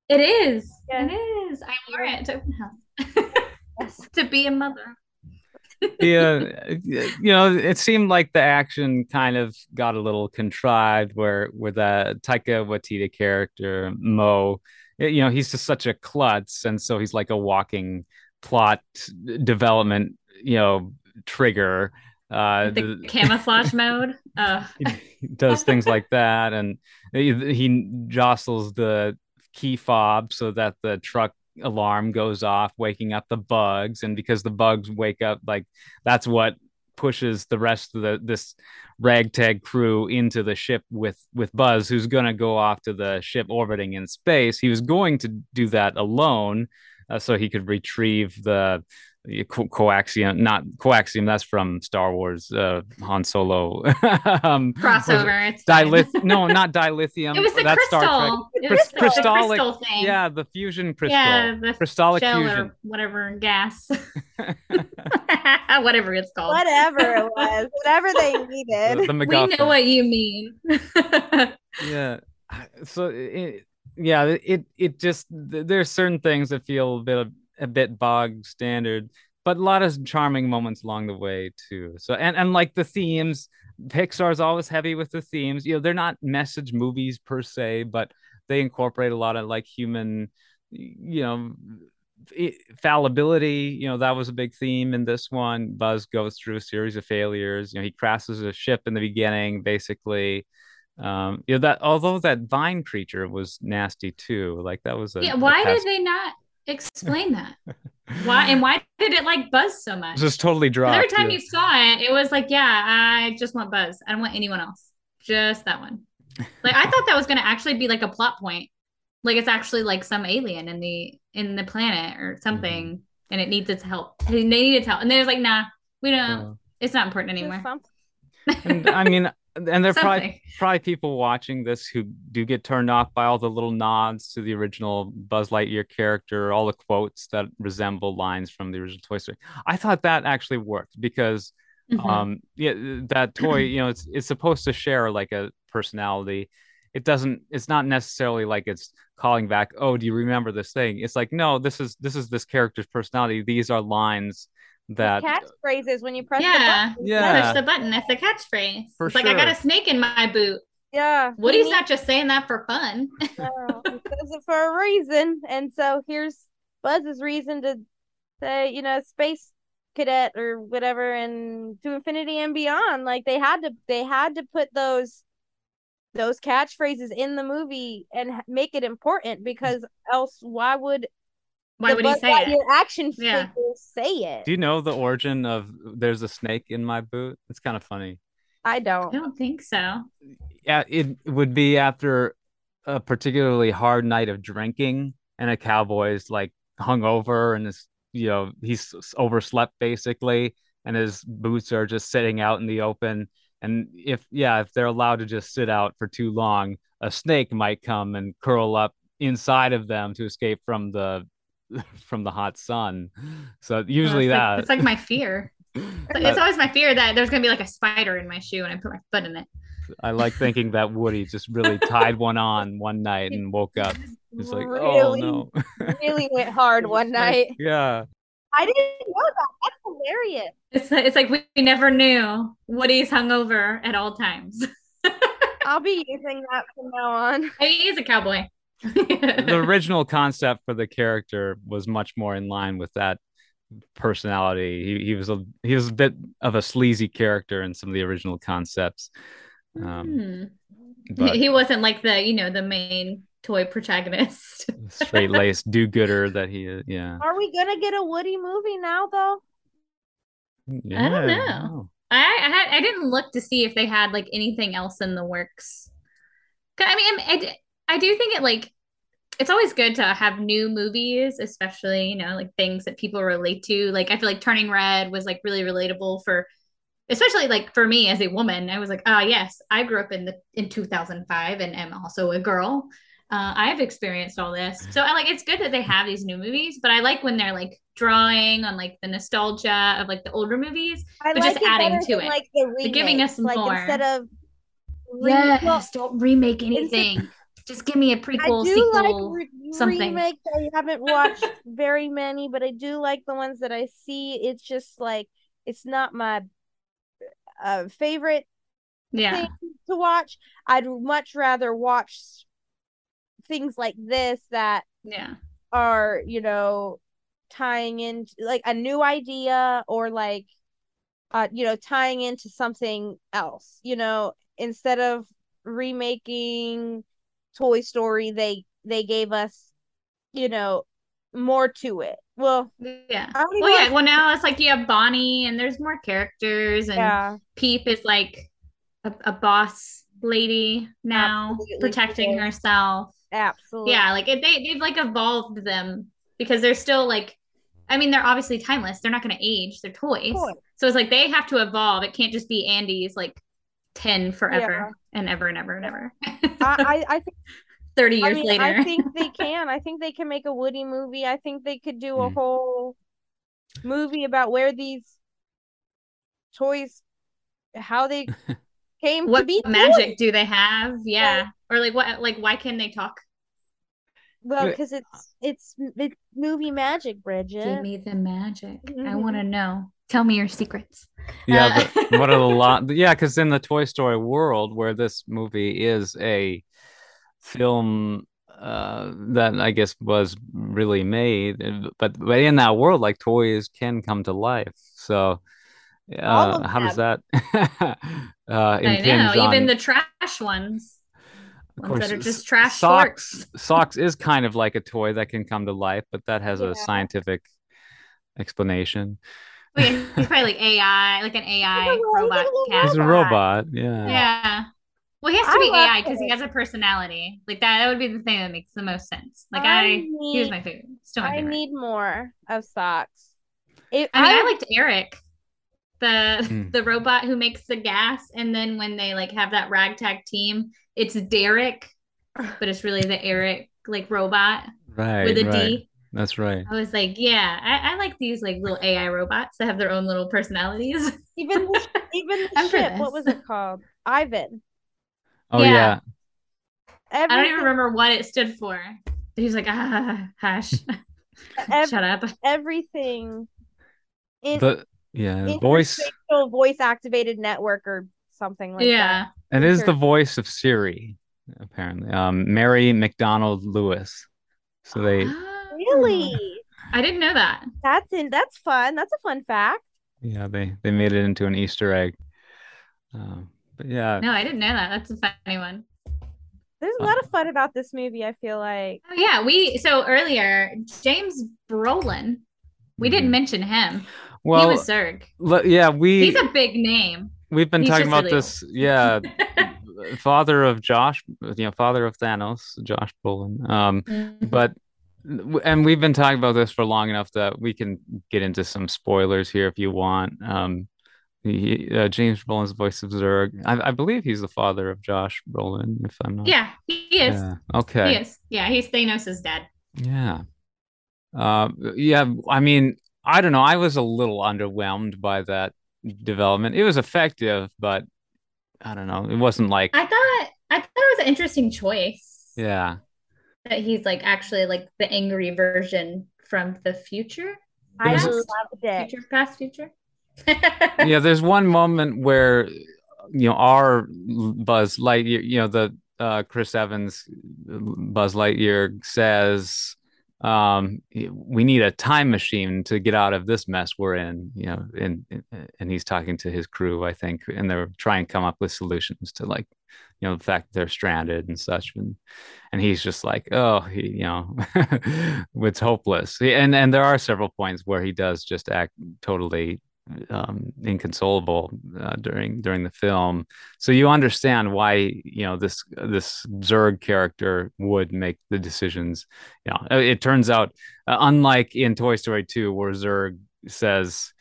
It is. It is. I wore it to open house to be a mother. yeah, you know, it seemed like the action kind of got a little contrived where with that Taika Waititi character Mo, you know, he's just such a klutz, and so he's like a walking plot development, you know, trigger. Uh, the, the camouflage mode. Oh. He does things like that, and he, he jostles the key fob so that the truck alarm goes off, waking up the bugs. And because the bugs wake up, like that's what pushes the rest of the this ragtag crew into the ship with with Buzz, who's going to go off to the ship orbiting in space. He was going to do that alone, uh, so he could retrieve the Co- coaxium, not coaxium. That's from Star Wars. Uh, Han Solo um, crossover. It's dilith. no, not dilithium. It was the that's crystal. Star Trek. It was the, crystallic. The crystal thing. Yeah, the fusion crystal. Yeah, the crystallic fusion. Or whatever gas. whatever it's called. Whatever it was. Whatever they needed. The, the we know what you mean. yeah. So it, yeah, it it just there's certain things that feel a bit a bit bog standard, but a lot of charming moments along the way too. So and and like the themes, Pixar's always heavy with the themes. You know, they're not message movies per se, but they incorporate a lot of like human, you know, fallibility. You know, that was a big theme in this one. Buzz goes through a series of failures. You know, he crashes a ship in the beginning, basically um you know that although that vine creature was nasty too like that was a yeah why a did they not Explain that. why and why did it like buzz so much? Just totally dropped. Every time yeah. you saw it, it was like, yeah, I just want Buzz. I don't want anyone else. Just that one. Like I thought that was gonna actually be like a plot point. Like it's actually like some alien in the in the planet or something, mm-hmm. and it needs its help. They need its help, and they're like, nah, we don't. Uh, it's not important anymore. and I mean, and there are probably probably people watching this who do get turned off by all the little nods to the original Buzz Lightyear character, all the quotes that resemble lines from the original Toy Story. I thought that actually worked because mm-hmm. um yeah that toy, you know, it's it's supposed to share like a personality. It doesn't it's not necessarily like it's calling back, oh, do you remember this thing? It's like, no, this is this is this character's personality. These are lines that catchphrases when you press yeah, the button. Yeah, push the button. That's the catchphrase. For it's sure. like I got a snake in my boot. Yeah, Woody's not just saying that for fun. no, he says it for a reason, and so here's Buzz's reason to say, you know, space cadet or whatever, and to infinity and beyond. Like they had to, they had to put those those catchphrases in the movie and make it important because else why would why would he say it? Your action yeah. say it. Do you know the origin of "There's a snake in my boot"? It's kind of funny. I don't. I don't think so. Yeah, it would be after a particularly hard night of drinking, and a cowboy's like hungover, and is you know he's overslept basically, and his boots are just sitting out in the open. And if yeah, if they're allowed to just sit out for too long, a snake might come and curl up inside of them to escape from the from the hot sun. So usually that like, it's like my fear. it's always my fear that there's gonna be like a spider in my shoe and I put my foot in it. I like thinking that Woody just really tied one on one night and woke up. It's like, oh, really, oh no, really went hard one night. Yeah. I didn't know that. That's hilarious. It's it's like we never knew Woody's hungover at all times. I'll be using that from now on. I mean, he's a cowboy the original concept for the character was much more in line with that personality. He he was a he was a bit of a sleazy character in some of the original concepts. Um, but he wasn't like the you know the main toy protagonist, straight laced do gooder that he is. Yeah. Are we gonna get a Woody movie now though? Yeah, I don't know. I I, had, I didn't look to see if they had like anything else in the works. I mean, I, I do think it like it's always good to have new movies, especially, you know, like things that people relate to. Like I feel like Turning Red was like really relatable for especially like for me as a woman. I was like, ah, oh, yes, I grew up in the in 2005 and am also a girl. Uh, I have experienced all this. So I like it's good that they have these new movies, but I like when they're like drawing on like the nostalgia of like the older movies, I but like just adding to than, it. Like the They're giving us like more. instead of re- yes, well, don't remake anything. Just give me a prequel, sequel. like re- something. remakes. I haven't watched very many, but I do like the ones that I see. It's just like it's not my uh, favorite yeah. thing to watch. I'd much rather watch things like this that Yeah. are, you know, tying in like a new idea or like uh you know tying into something else you know instead of remaking toy story they they gave us you know more to it well Yeah. I don't even Well, yeah. Well, now it's like you have Bonnie, and there's more characters, and yeah Peep is like a, a boss lady now, Absolutely, protecting herself. absolutely Yeah, like it, they they've like evolved them because they're still like, I mean, they're obviously timeless. They're not going to age. They're toys. Toys. So it's like they have to evolve. It can't just be Andy's like ten forever and ever and ever and ever. I, I i think Thirty I years mean, later. I think they can. I think they can make a Woody movie. I think they could do a Mm. whole movie about where these toys, how they came to what be. magic toys. do they have? Yeah. Or like what? Like why can they talk? Well, because it's it's it's movie magic, Bridget. Give me the magic. I Mhm. want to know. Tell me your secrets. Yeah, Uh, the, what are the lot? Yeah, because in the Toy Story world, where this movie is a film uh, that I guess was really made, uh, but but in that world, like toys can come to life. So, All uh, of how does that uh, I know. impinge Even the trash ones. Of ones that are just trash socks. shorts. Sox is kind of like a toy that can come to life, but that has Yeah. a scientific explanation. Wait, he's probably like AI, like an AI He's a little- robot he's a cat. He's a robot. robot. Yeah. Yeah. Well, he has to I be AI because he has a personality. Like that, that would be the thing that makes the most sense. Like I I, he was my favorite. Still my I favorite. need more of Sox. It, I mean, I would- liked Eric, the Mm. the robot who makes the gas, and then when they like have that ragtag team, it's Derek, but it's really the Eric like robot Right. with a D. right. That's right. I was like, yeah, I, I like these like little AI robots that have their own little personalities. even the, even the I'm ship. What was it called? Ivan. Oh Yeah. yeah. I don't even remember what it stood for. He's like, ah, hush, ev- shut up. everything. In, The yeah voice. voice activated network or something like that. yeah. It is the voice of Siri, apparently. Um, Mary McDonald Lewis. So they, that. Really? I didn't know that. That's in. That's fun. That's a fun fact. yeah, they they made it into an Easter egg. Um, but yeah, No, I didn't know that. That's a funny one. There's a lot of fun about this movie. I feel like. Oh yeah, we so earlier James Brolin. We didn't Mhm. mention him. well, he was Zurg. le- yeah, we He's a big name. we've been he's talking about really this. Yeah, father of Josh, you know, father of Thanos, Josh Brolin. Um, but and we've been talking about this for long enough that we can get into some spoilers here if you want. Um, he, uh, James Brolin's voice of Zurg. I, I believe he's the father of Josh Brolin, if I'm not. yeah, he is. Yeah. Okay. He is. Yeah, he's Thanos' dad. Yeah. Uh, yeah. I mean, I don't know. I was a little underwhelmed by that development. It was effective, but I don't know. It wasn't like, I thought I thought it was an interesting choice. yeah. That he's like actually like the angry version from the future. I There's- loved it. Future past future. yeah, there's one moment where you know our Buzz Lightyear, you know the uh, Chris Evans Buzz Lightyear says, um, "We need a time machine to get out of this mess we're in." You know, and and he's talking to his crew, I think, and they're trying to come up with solutions to like, you know, the fact that they're stranded and such, and and he's just like, "Oh, he, you know, it's hopeless." And and there are several points where he does just act totally um, inconsolable uh, during during the film. So you understand why you know this this Zurg character would make the decisions. You know, it turns out, uh, unlike in Toy Story 2, where Zurg says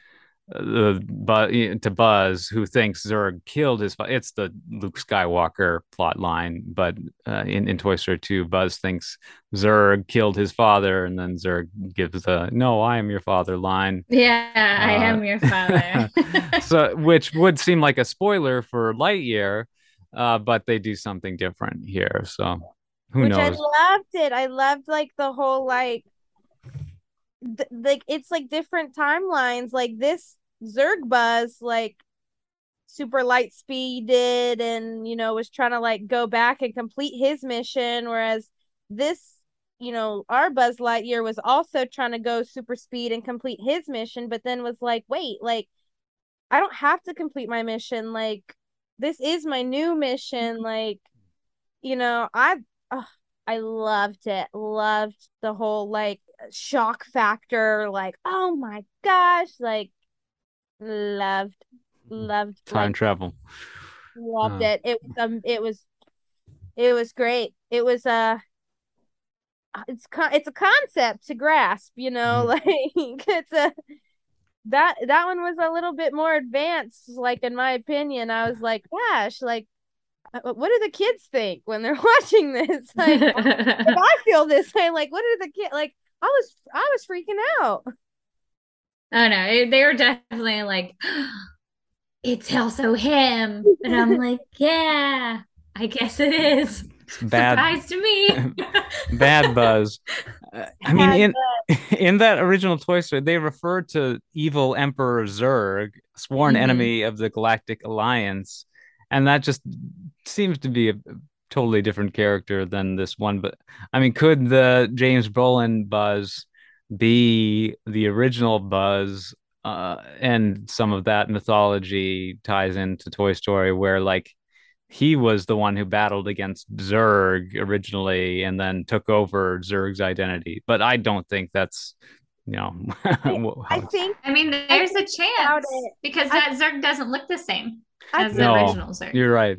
but to Buzz, who thinks Zurg killed his. It's the Luke Skywalker plot line, but uh, in in Toy Story 2, Buzz thinks Zurg killed his father, and then Zurg gives the "No, I am your father" line. Yeah, uh, I am your father. so, which would seem like a spoiler for Lightyear, uh, but they do something different here. So, who which knows? I loved it. I loved like the whole like th- like it's like different timelines. Like this Zurg Buzz, like super light speeded and you know was trying to like go back and complete his mission whereas this you know our buzz lightyear was also trying to go super speed and complete his mission but then was like wait like i don't have to complete my mission. Like this is my new mission. Mm-hmm. Like you know i oh, i loved it. Loved the whole like shock factor like oh my gosh like loved loved time like, travel. loved uh. it. It was um it was it was great. It was uh it's con- it's a concept to grasp you know mm-hmm. like it's a that that one was a little bit more advanced like in my opinion. I was like gosh like uh, what do the kids think when they're watching this? Like if i feel this way like what are the kids like I was I was freaking out. Oh no, they were definitely like, it's also him, and I'm like, yeah, I guess it is. Bad surprise to me. bad buzz. Uh, I mean, in in that original Toy Story, they refer to evil Emperor Zurg, sworn mm-hmm. enemy of the Galactic Alliance, and that just seems to be a totally different character than this one. But I mean, could the James Brolin Buzz be the original Buzz? Uh, and some of that mythology ties into Toy Story, where like he was the one who battled against Zurg originally and then took over Zurg's identity. But I don't think that's you know I think I mean there's I a chance because that I, Zurg doesn't look the same as the original Zurg. You're right.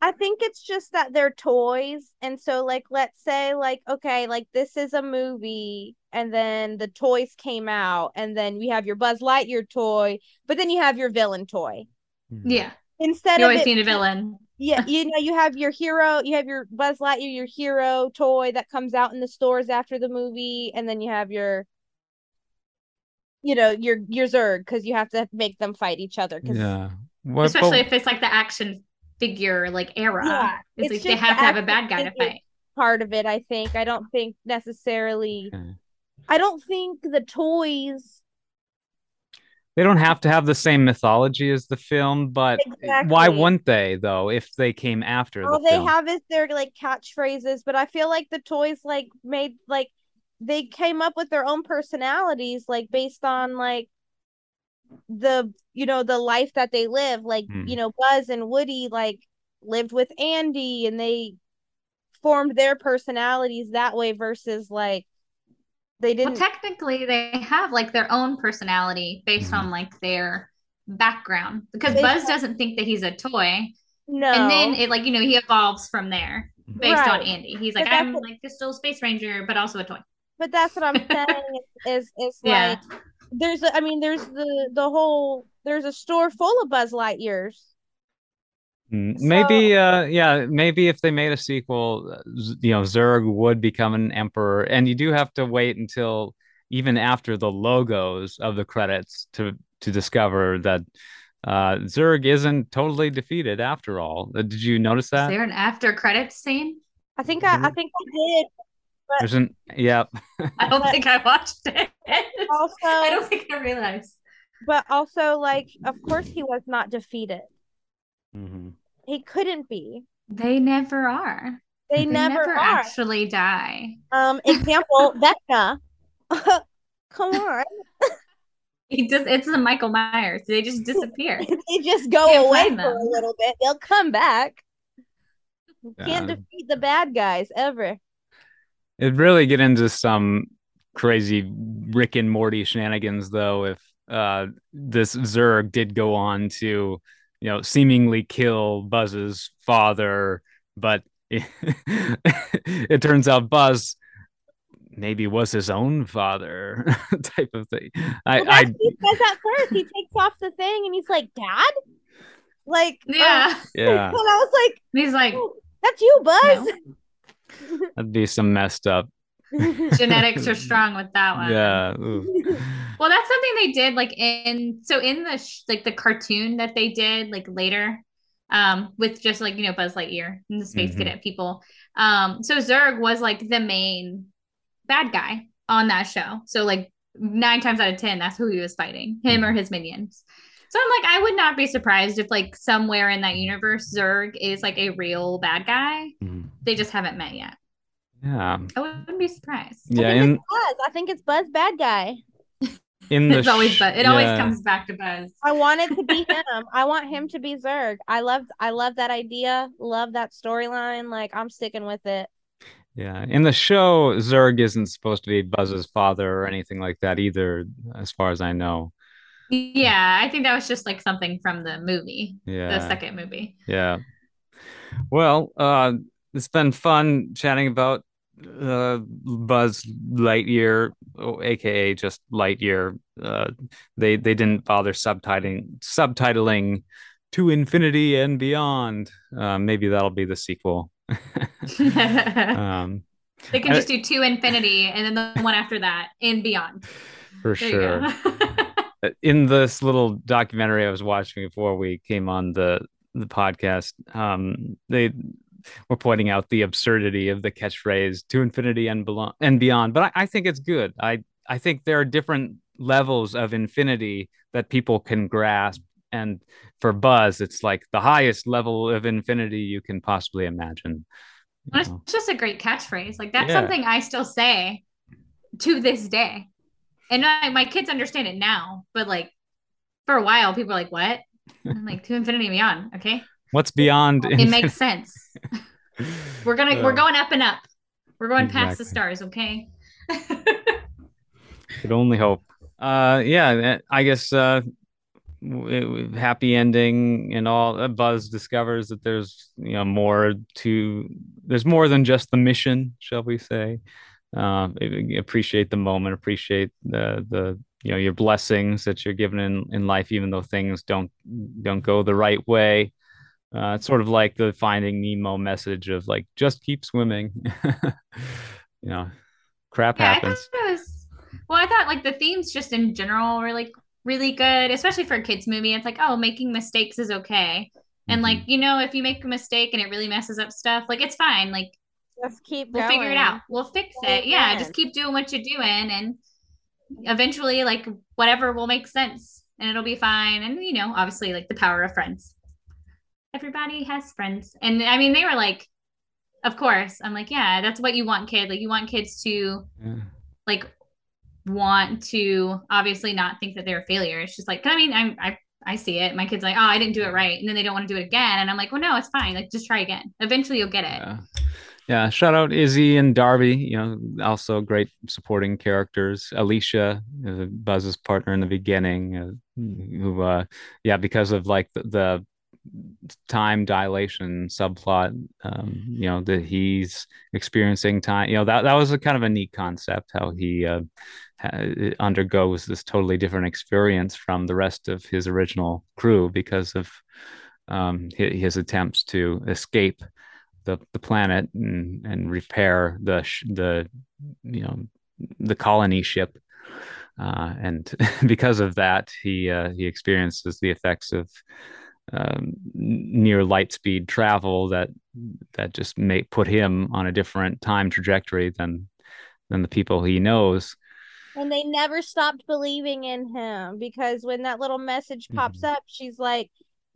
I think it's just that they're toys. And so, like, let's say, like, okay, like this is a movie, and then the toys came out, and then we have your Buzz Lightyear toy, but then you have your villain toy. Mm-hmm. Yeah. Instead you of always it, need a villain. Yeah, you know, you have your hero, you have your Buzz Lightyear, your hero toy that comes out in the stores after the movie, and then you have your you know your your Zurg because you have to make them fight each other. Cause... Yeah, what, especially but, if it's like the action figure like era. Yeah, it's, it's like they have to have a bad guy to fight. Part of it, I think. I don't think necessarily. Okay. I don't think the toys. They don't have to have the same mythology as the film, but exactly. why wouldn't they though? If they came after, all the they film? have is their like catchphrases. But I feel like the toys like made like they came up with their own personalities, like based on like the you know the life that they live like mm. you know buzz and woody like lived with andy and they formed their personalities that way versus like they didn't well, technically they have like their own personality based on like their background because they buzz have... doesn't think that he's a toy no and then it like you know he evolves from there based right. on andy he's like i'm what... like still space ranger but also a toy but that's what i'm saying is is, is yeah. like there's a, I mean there's the the whole there's a store full of Buzz Lightyears. Mm, maybe so, uh yeah, maybe if they made a sequel, uh, you know, Zurg would become an emperor and you do have to wait until even after the logos of the credits to to discover that uh Zurg isn't totally defeated after all. Uh, did you notice that? Is there an after credits scene? I think I, I think I did. But, There's an yeah. I don't think I watched it. Also, I don't think I realized. But also, like, of course, he was not defeated. Mm-hmm. He couldn't be. They never are. They, they never, never actually die. Um, example, Vecna. Come on. He just it's the Michael Myers. They just disappear. they just go away for a little bit. They'll come back. Yeah. Can't defeat the bad guys ever it really get into some crazy Rick and Morty shenanigans though if uh, this Zurg did go on to, you know, seemingly kill Buzz's father, but it, it turns out Buzz maybe was his own father type of thing. I, Well, I he says at first. He takes off the thing and he's like, "Dad," like, Yeah. uh, yeah, and I was like, He's like, "Oh, "That's you, Buzz." that'd be some messed up. genetics are strong with that one. Yeah. ooh. Well, that's something they did like in so in the sh- like the cartoon that they did like later um with just like you know Buzz Lightyear and the space Mhm. cadet people. Um so Zurg was like the main bad guy on that show. So like 9 times out of 10 that's who he was fighting, him or his minions. So I'm like I would not be surprised if like somewhere in that universe Zurg is like a real bad guy. Mhm. They just haven't met yet. Yeah. I wouldn't be surprised. Yeah. I think In it's Buzz. I think it's Buzz bad guy. in the It's always sh- Buzz. It always comes back to Buzz. I want it to be him. I want him to be Zurg. I love I love that idea. Love that storyline. Like I'm sticking with it. Yeah, in the show, Zurg isn't supposed to be Buzz's father or anything like that either, as far as I know. Yeah, I think that was just like something from the movie, the second movie. yeah. Well, uh, it's been fun chatting about uh, Buzz Lightyear, aka just Lightyear. Uh, they they didn't bother subtitling subtitling to infinity and beyond. Uh, maybe that'll be the sequel. um they can just do two infinity and then the one after that and beyond. for There sure. in this little documentary I was watching before we came on the the podcast, um, they were pointing out the absurdity of the catchphrase "to infinity and belo- and beyond." But I, I think it's good. I I think there are different levels of infinity that people can grasp, and for Buzz, it's like the highest level of infinity you can possibly imagine. It's just a great catchphrase. Like that's Yeah. something I still say to this day. And I, my kids understand it now, but like for a while, people are like, "What?" I'm like, "To infinity and beyond." Okay, What's beyond? it makes sense. We're gonna we're Uh, going up and up. We're going past the stars. Okay. Could only hope. Uh, yeah, I guess uh, w- w- happy ending and all. Uh, Buzz discovers that there's you know more to. There's more than just the mission, shall we say? Um, appreciate the moment. Appreciate the the you know your blessings that you're given in in life, even though things don't don't go the right way. Uh, it's sort of like the Finding Nemo message of like just keep swimming. you know, crap Yeah, I happens. thought it was. Well, I thought like the themes just in general were like really good, especially for a kids movie. It's like, oh, making mistakes is okay, and Mhm. like you know, if you make a mistake and it really messes up stuff, like it's fine. Like Just keep we'll figure it out. We'll fix it. Yeah, just keep doing what you're doing, and eventually, like whatever will make sense, and it'll be fine. And you know, obviously, like the power of friends. Everybody has friends, and I mean, they were like, of course. I'm like, yeah, that's what you want, kid. Like you want kids to Yeah. like want to obviously not think that they're a failure. It's just like I mean, I'm, I I see it. My kid's like, oh, I didn't do it right, and then they don't want to do it again, and I'm like, well, no, it's fine. Like, just try again. Eventually, you'll get it. Yeah. Yeah, shout out Izzy and Darby, you know, also great supporting characters. Alisha, uh, Buzz's partner in the beginning, uh, who, uh, yeah, because of like the, the time dilation subplot, um, you know, that he's experiencing time, you know, that, that was a kind of a neat concept, how he uh, undergoes this totally different experience from the rest of his original crew because of um, his, his attempts to escape the the planet and and repair the the you know the colony ship uh, and because of that he uh, he experiences the effects of um, near light speed travel that that just may put him on a different time trajectory than than the people he knows And they never stopped believing in him because when that little message pops Mhm. up, she's like,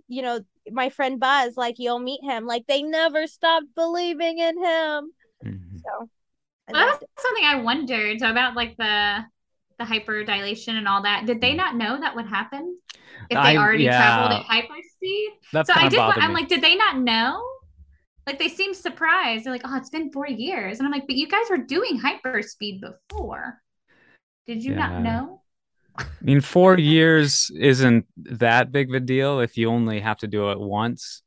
you know, my friend Buzz, like, you'll meet him. Like, they never stopped believing in him. Mhm. So, and Well, that's- that's something I wondered so about like the the hyperdilation and all that. Did they not know that would happen if they I- already yeah. traveled at hyperspeed? that's So I did. I'm me. like, did they not know? Like they seem surprised. They're like, oh, it's been four years, and I'm like, but you guys were doing hyperspeed before. Did you Yeah. not know? I mean, four years isn't that big of a deal if you only have to do it once.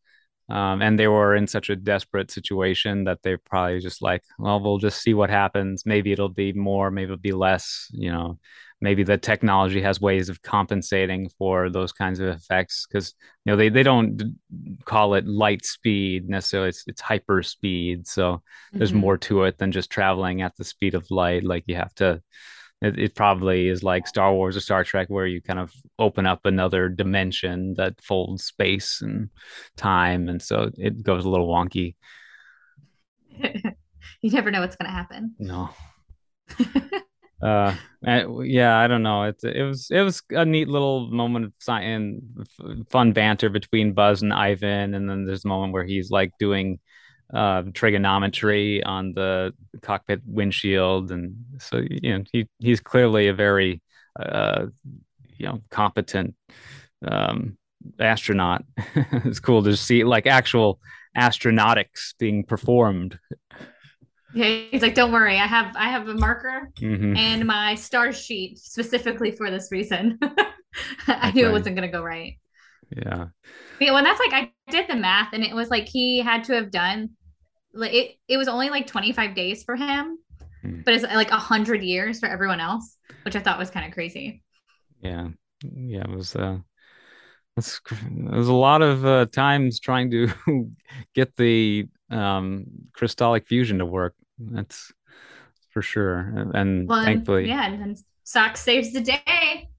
Um, and they were in such a desperate situation that they're probably just like, well, we'll just see what happens. Maybe it'll be more, maybe it'll be less, you know, maybe the technology has ways of compensating for those kinds of effects because you know they, they don't call it light speed necessarily it's, it's hyper speed so mm-hmm. there's more to it than just traveling at the speed of light like you have to it, it, probably is like star wars or star trek where you kind of open up another dimension that folds space and time and so it goes a little wonky. You never know what's going to happen. No. Uh yeah i don't know. It's it was it was a neat little moment of and fun banter between buzz and ivan and then there's a moment where he's like doing uh trigonometry on the cockpit windshield and so you know he he's clearly a very uh you know competent um astronaut it's cool to see like actual astronautics being performed yeah, he's like, "Don't worry, I have I have a marker mm-hmm. and my star sheet specifically for this reason." I knew it wasn't gonna go right. Yeah. Yeah, when that's like I did the math and it was like he had to have done like it it was only like 25 days for him, mm. but it's like a hundred years for everyone else, which I thought was kind of crazy. Yeah. Yeah, it was uh that's there's a lot of uh, times trying to get the um crystallic fusion to work that's for sure. And well, thankfully, yeah, and then Sox saves the day.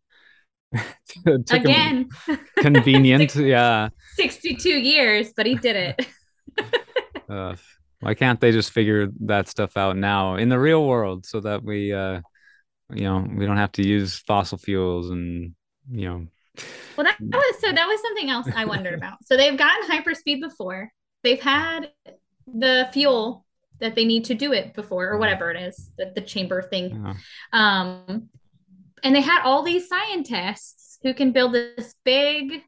Again, convenient, yeah. 62 years, but he did it. uh, why can't they just figure that stuff out now in the real world so that we, uh, you know, we don't have to use fossil fuels and, you know. Well, that was so that was something else I wondered about. So they've gotten hyperspeed before. They've had the fuel that they need to do it before or mm-hmm. whatever it is the, the chamber thing yeah. um and they had all these scientists who can build this big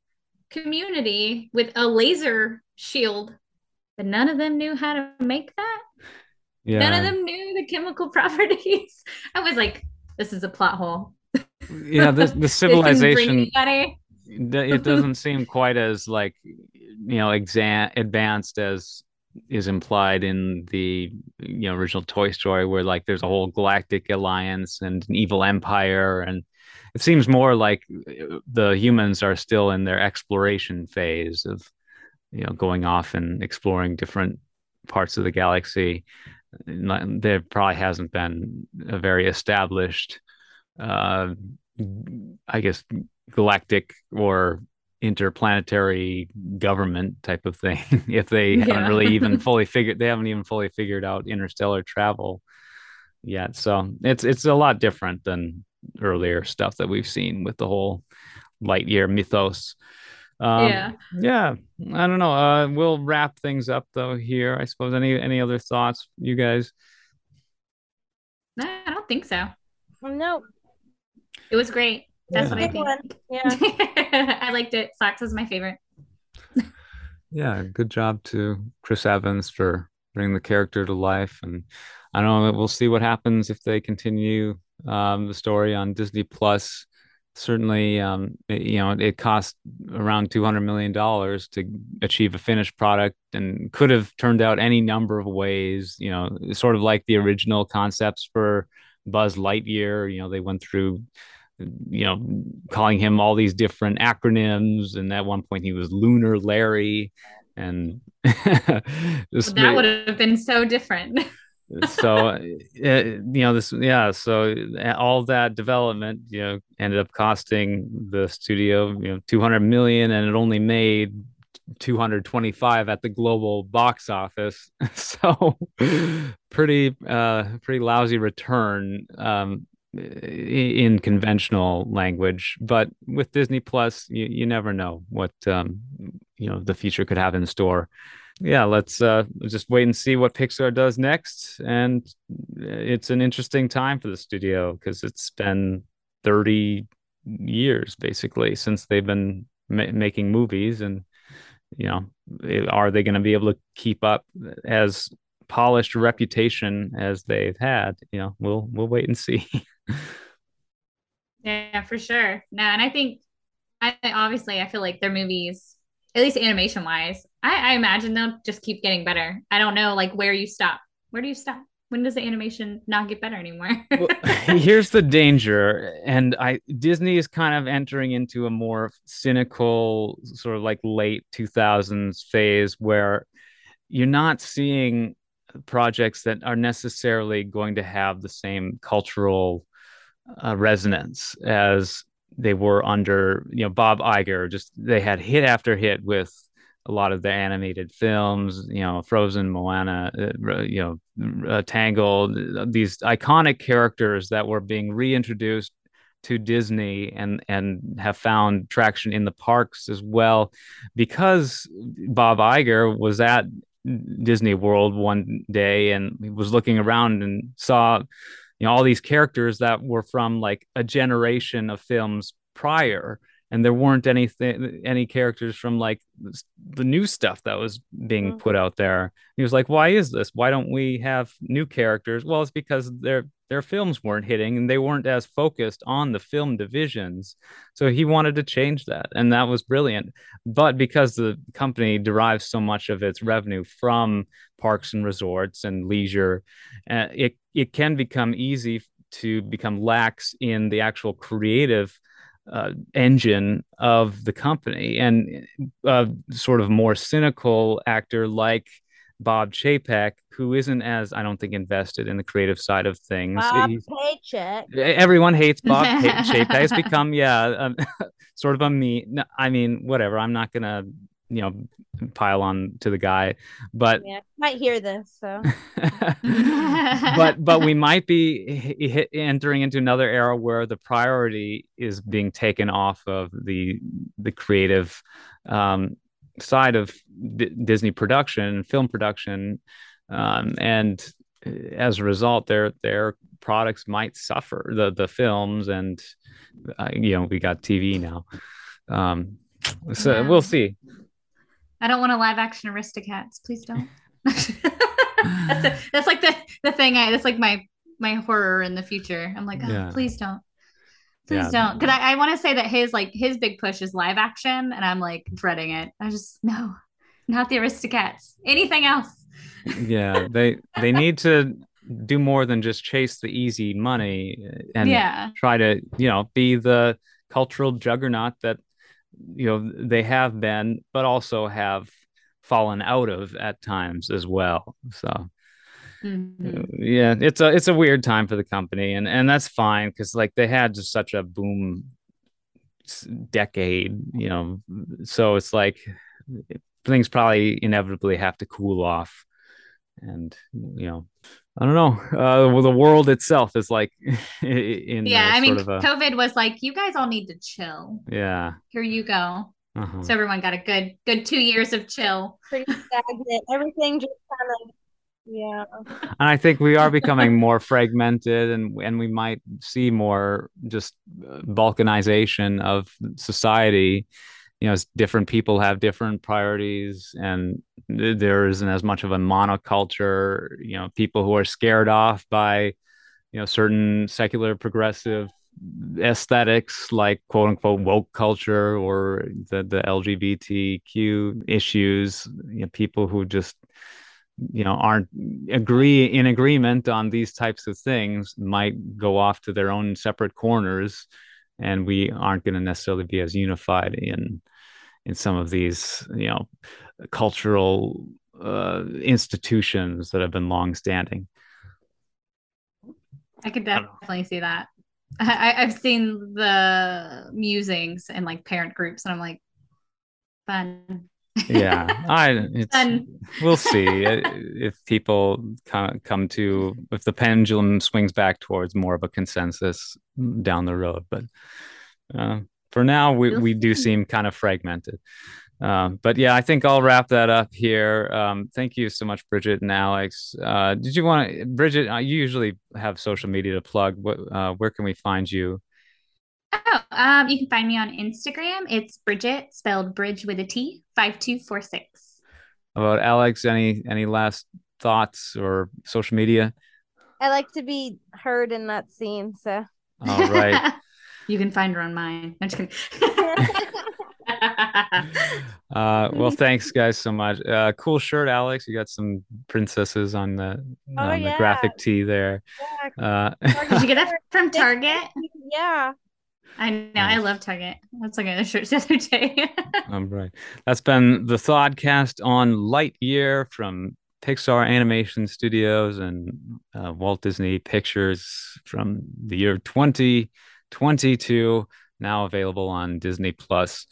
community with a laser shield but none of them knew how to make that. Yeah. none of them knew the chemical properties. I was like this is a plot hole. Yeah the, the civilization it doesn't seem quite as like you know exam advanced as is implied in the you know original Toy Story, where like there's a whole galactic alliance and an evil empire, and it seems more like uh, the humans are still in their exploration phase of you know going off and exploring different parts of the galaxy. There probably hasn't been a very established, uh, I guess, galactic or interplanetary government type of thing if they yeah. haven't really even fully figured they haven't even fully figured out interstellar travel yet. So it's it's a lot different than earlier stuff that we've seen with the whole light year mythos. Um, yeah. yeah i don't know. Uh we'll wrap things up though here i suppose. Any any other thoughts you guys? No i don't think so. No it was great that's yeah. what I think. One. Yeah. I liked it. Sox is my favorite. yeah, good job to Chris Evans for bringing the character to life. And I don't know, we'll see what happens if they continue um, the story on Disney Plus. Certainly, um, it, you know, it cost around two hundred million dollars to achieve a finished product, and could have turned out any number of ways. You know, sort of like the original concepts for Buzz Lightyear. You know, they went through you know, calling him all these different acronyms. And at one point, he was Lunar Larry, and that would have been so different. so, uh, you know, this, yeah. So all that development, you know, ended up costing the studio, you know, two hundred million, and it only made 225 at the global box office so pretty uh pretty lousy return um in conventional language but with disney plus you, you never know what um, you know the future could have in store. Yeah let's uh just wait and see what pixar does next and it's an interesting time for the studio because it's been 30 years basically since they've been ma- making movies and you know are they going to be able to keep up as polished reputation as they've had? You know we'll we'll wait and see Yeah, for sure. No, and I think I obviously I feel like their movies, at least animation wise, I, I imagine they'll just keep getting better. I don't know like where you stop. Where do you stop? When does the animation not get better anymore? well, here's the danger, and I Disney is kind of entering into a more cynical, sort of like late 2000s phase where you're not seeing projects that are necessarily going to have the same cultural uh, resonance as they were under you know Bob Iger. Just they had hit after hit with a lot of the animated films, you know, Frozen, Moana, uh, you know, uh, Tangled, these iconic characters that were being reintroduced to Disney and and have found traction in the parks as well because Bob Iger was at Disney World one day and he was looking around and saw you know all these characters that were from like a generation of films prior and there weren't anything any characters from like the new stuff that was being mm-hmm. put out there. He was like why is this? Why don't we have new characters? Well it's because their their films weren't hitting and they weren't as focused on the film divisions. So he wanted to change that and that was brilliant. But because the company derives so much of its revenue from parks and resorts and leisure uh, it it can become easy to become lax in the actual creative uh, engine of the company and a sort of more cynical actor like Bob Chapek, who isn't as I don't think invested in the creative side of things. Bob He's, Paycheck. Everyone hates Bob Chapek. It's become yeah, um, sort of a me. I mean, whatever. I'm not gonna you know pile on to the guy. But yeah might hear this so. But but we might be h- entering into another era where the priority is being taken off of the the creative um, side of D- disney production film production um, and as a result their their products might suffer the the films and uh, you know we got tv now. Um so yeah. we'll see I don't want a live action Aristocats. Please don't. that's, a, that's like the the thing. I that's like my my horror in the future. I'm like, oh, yeah. please don't. Please yeah. don't. Because I, I want to say that his like his big push is live action, and I'm like dreading it. I just no, not the Aristocats. Anything else? yeah, they they need to do more than just chase the easy money and yeah. try to you know be the cultural juggernaut that you know they have been but also have fallen out of at times as well so mm-hmm. yeah it's a it's a weird time for the company and and that's fine because like they had just such a boom decade you know so it's like things probably inevitably have to cool off and you know I don't know. Uh, well, the world itself is like in yeah. I mean, a... COVID was like, you guys all need to chill. Yeah. Here you go. Uh-huh. So everyone got a good good two years of chill. Pretty stagnant. Everything just kind of yeah. And I think we are becoming more fragmented, and and we might see more just uh, balkanization of society you know different people have different priorities and there isn't as much of a monoculture you know people who are scared off by you know certain secular progressive aesthetics like quote unquote woke culture or the the LGBTQ issues you know people who just you know aren't agree in agreement on these types of things might go off to their own separate corners and we aren't going to necessarily be as unified in in some of these you know cultural uh, institutions that have been long standing. I could definitely I see that. I, I've seen the musings and like parent groups, and I'm like, fun. yeah, I it's, we'll see if people come come to if the pendulum swings back towards more of a consensus down the road, but. Uh, for now we, we do seem kind of fragmented. Um, but yeah i think i'll wrap that up here. Um, thank you so much bridget and alex. Uh, did you want to bridget uh, you usually have social media to plug. What uh, where can we find you? Oh um, you can find me on instagram. It's bridget spelled bridge with a t 5246 about alex any any last thoughts or social media? I like to be heard in that scene so all right You can find her on mine. I'm just uh, well, thanks guys so much. Uh, cool shirt, Alex. You got some princesses on the oh, on yeah. the graphic tee there. Yeah. Uh, Did you get that from Target? Yeah. I know. Nice. I love Target. That's like a shirt the other day. All right. That's been the Thodcast on Lightyear from Pixar Animation Studios and uh, Walt Disney Pictures from the year 2022, now available on Disney Plus.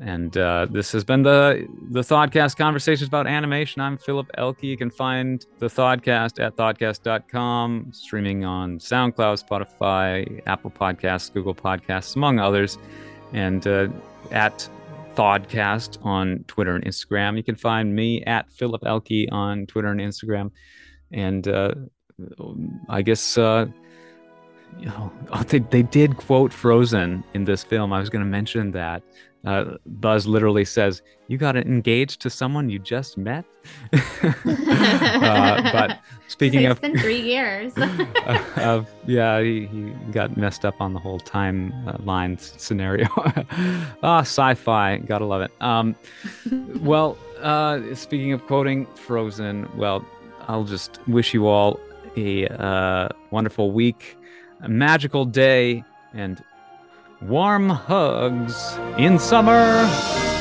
And uh, this has been the the Thodcast conversations about animation. I'm Philip Elke. You can find the Thodcast at thodcast.com, streaming on SoundCloud, Spotify, Apple Podcasts, Google Podcasts, among others, and uh, at Thodcast on Twitter and Instagram. You can find me at Philip Elke on Twitter and Instagram. And uh, I guess uh, you know, they, they did quote Frozen in this film. I was going to mention that. Uh, Buzz literally says, "You got engaged to someone you just met." uh, but speaking of, it's been three years. of yeah, he, he, got messed up on the whole timeline uh, scenario. ah, sci-fi, gotta love it. Um, well, uh, speaking of quoting Frozen, well, I'll just wish you all a uh, wonderful week, a magical day, and warm hugs in summer.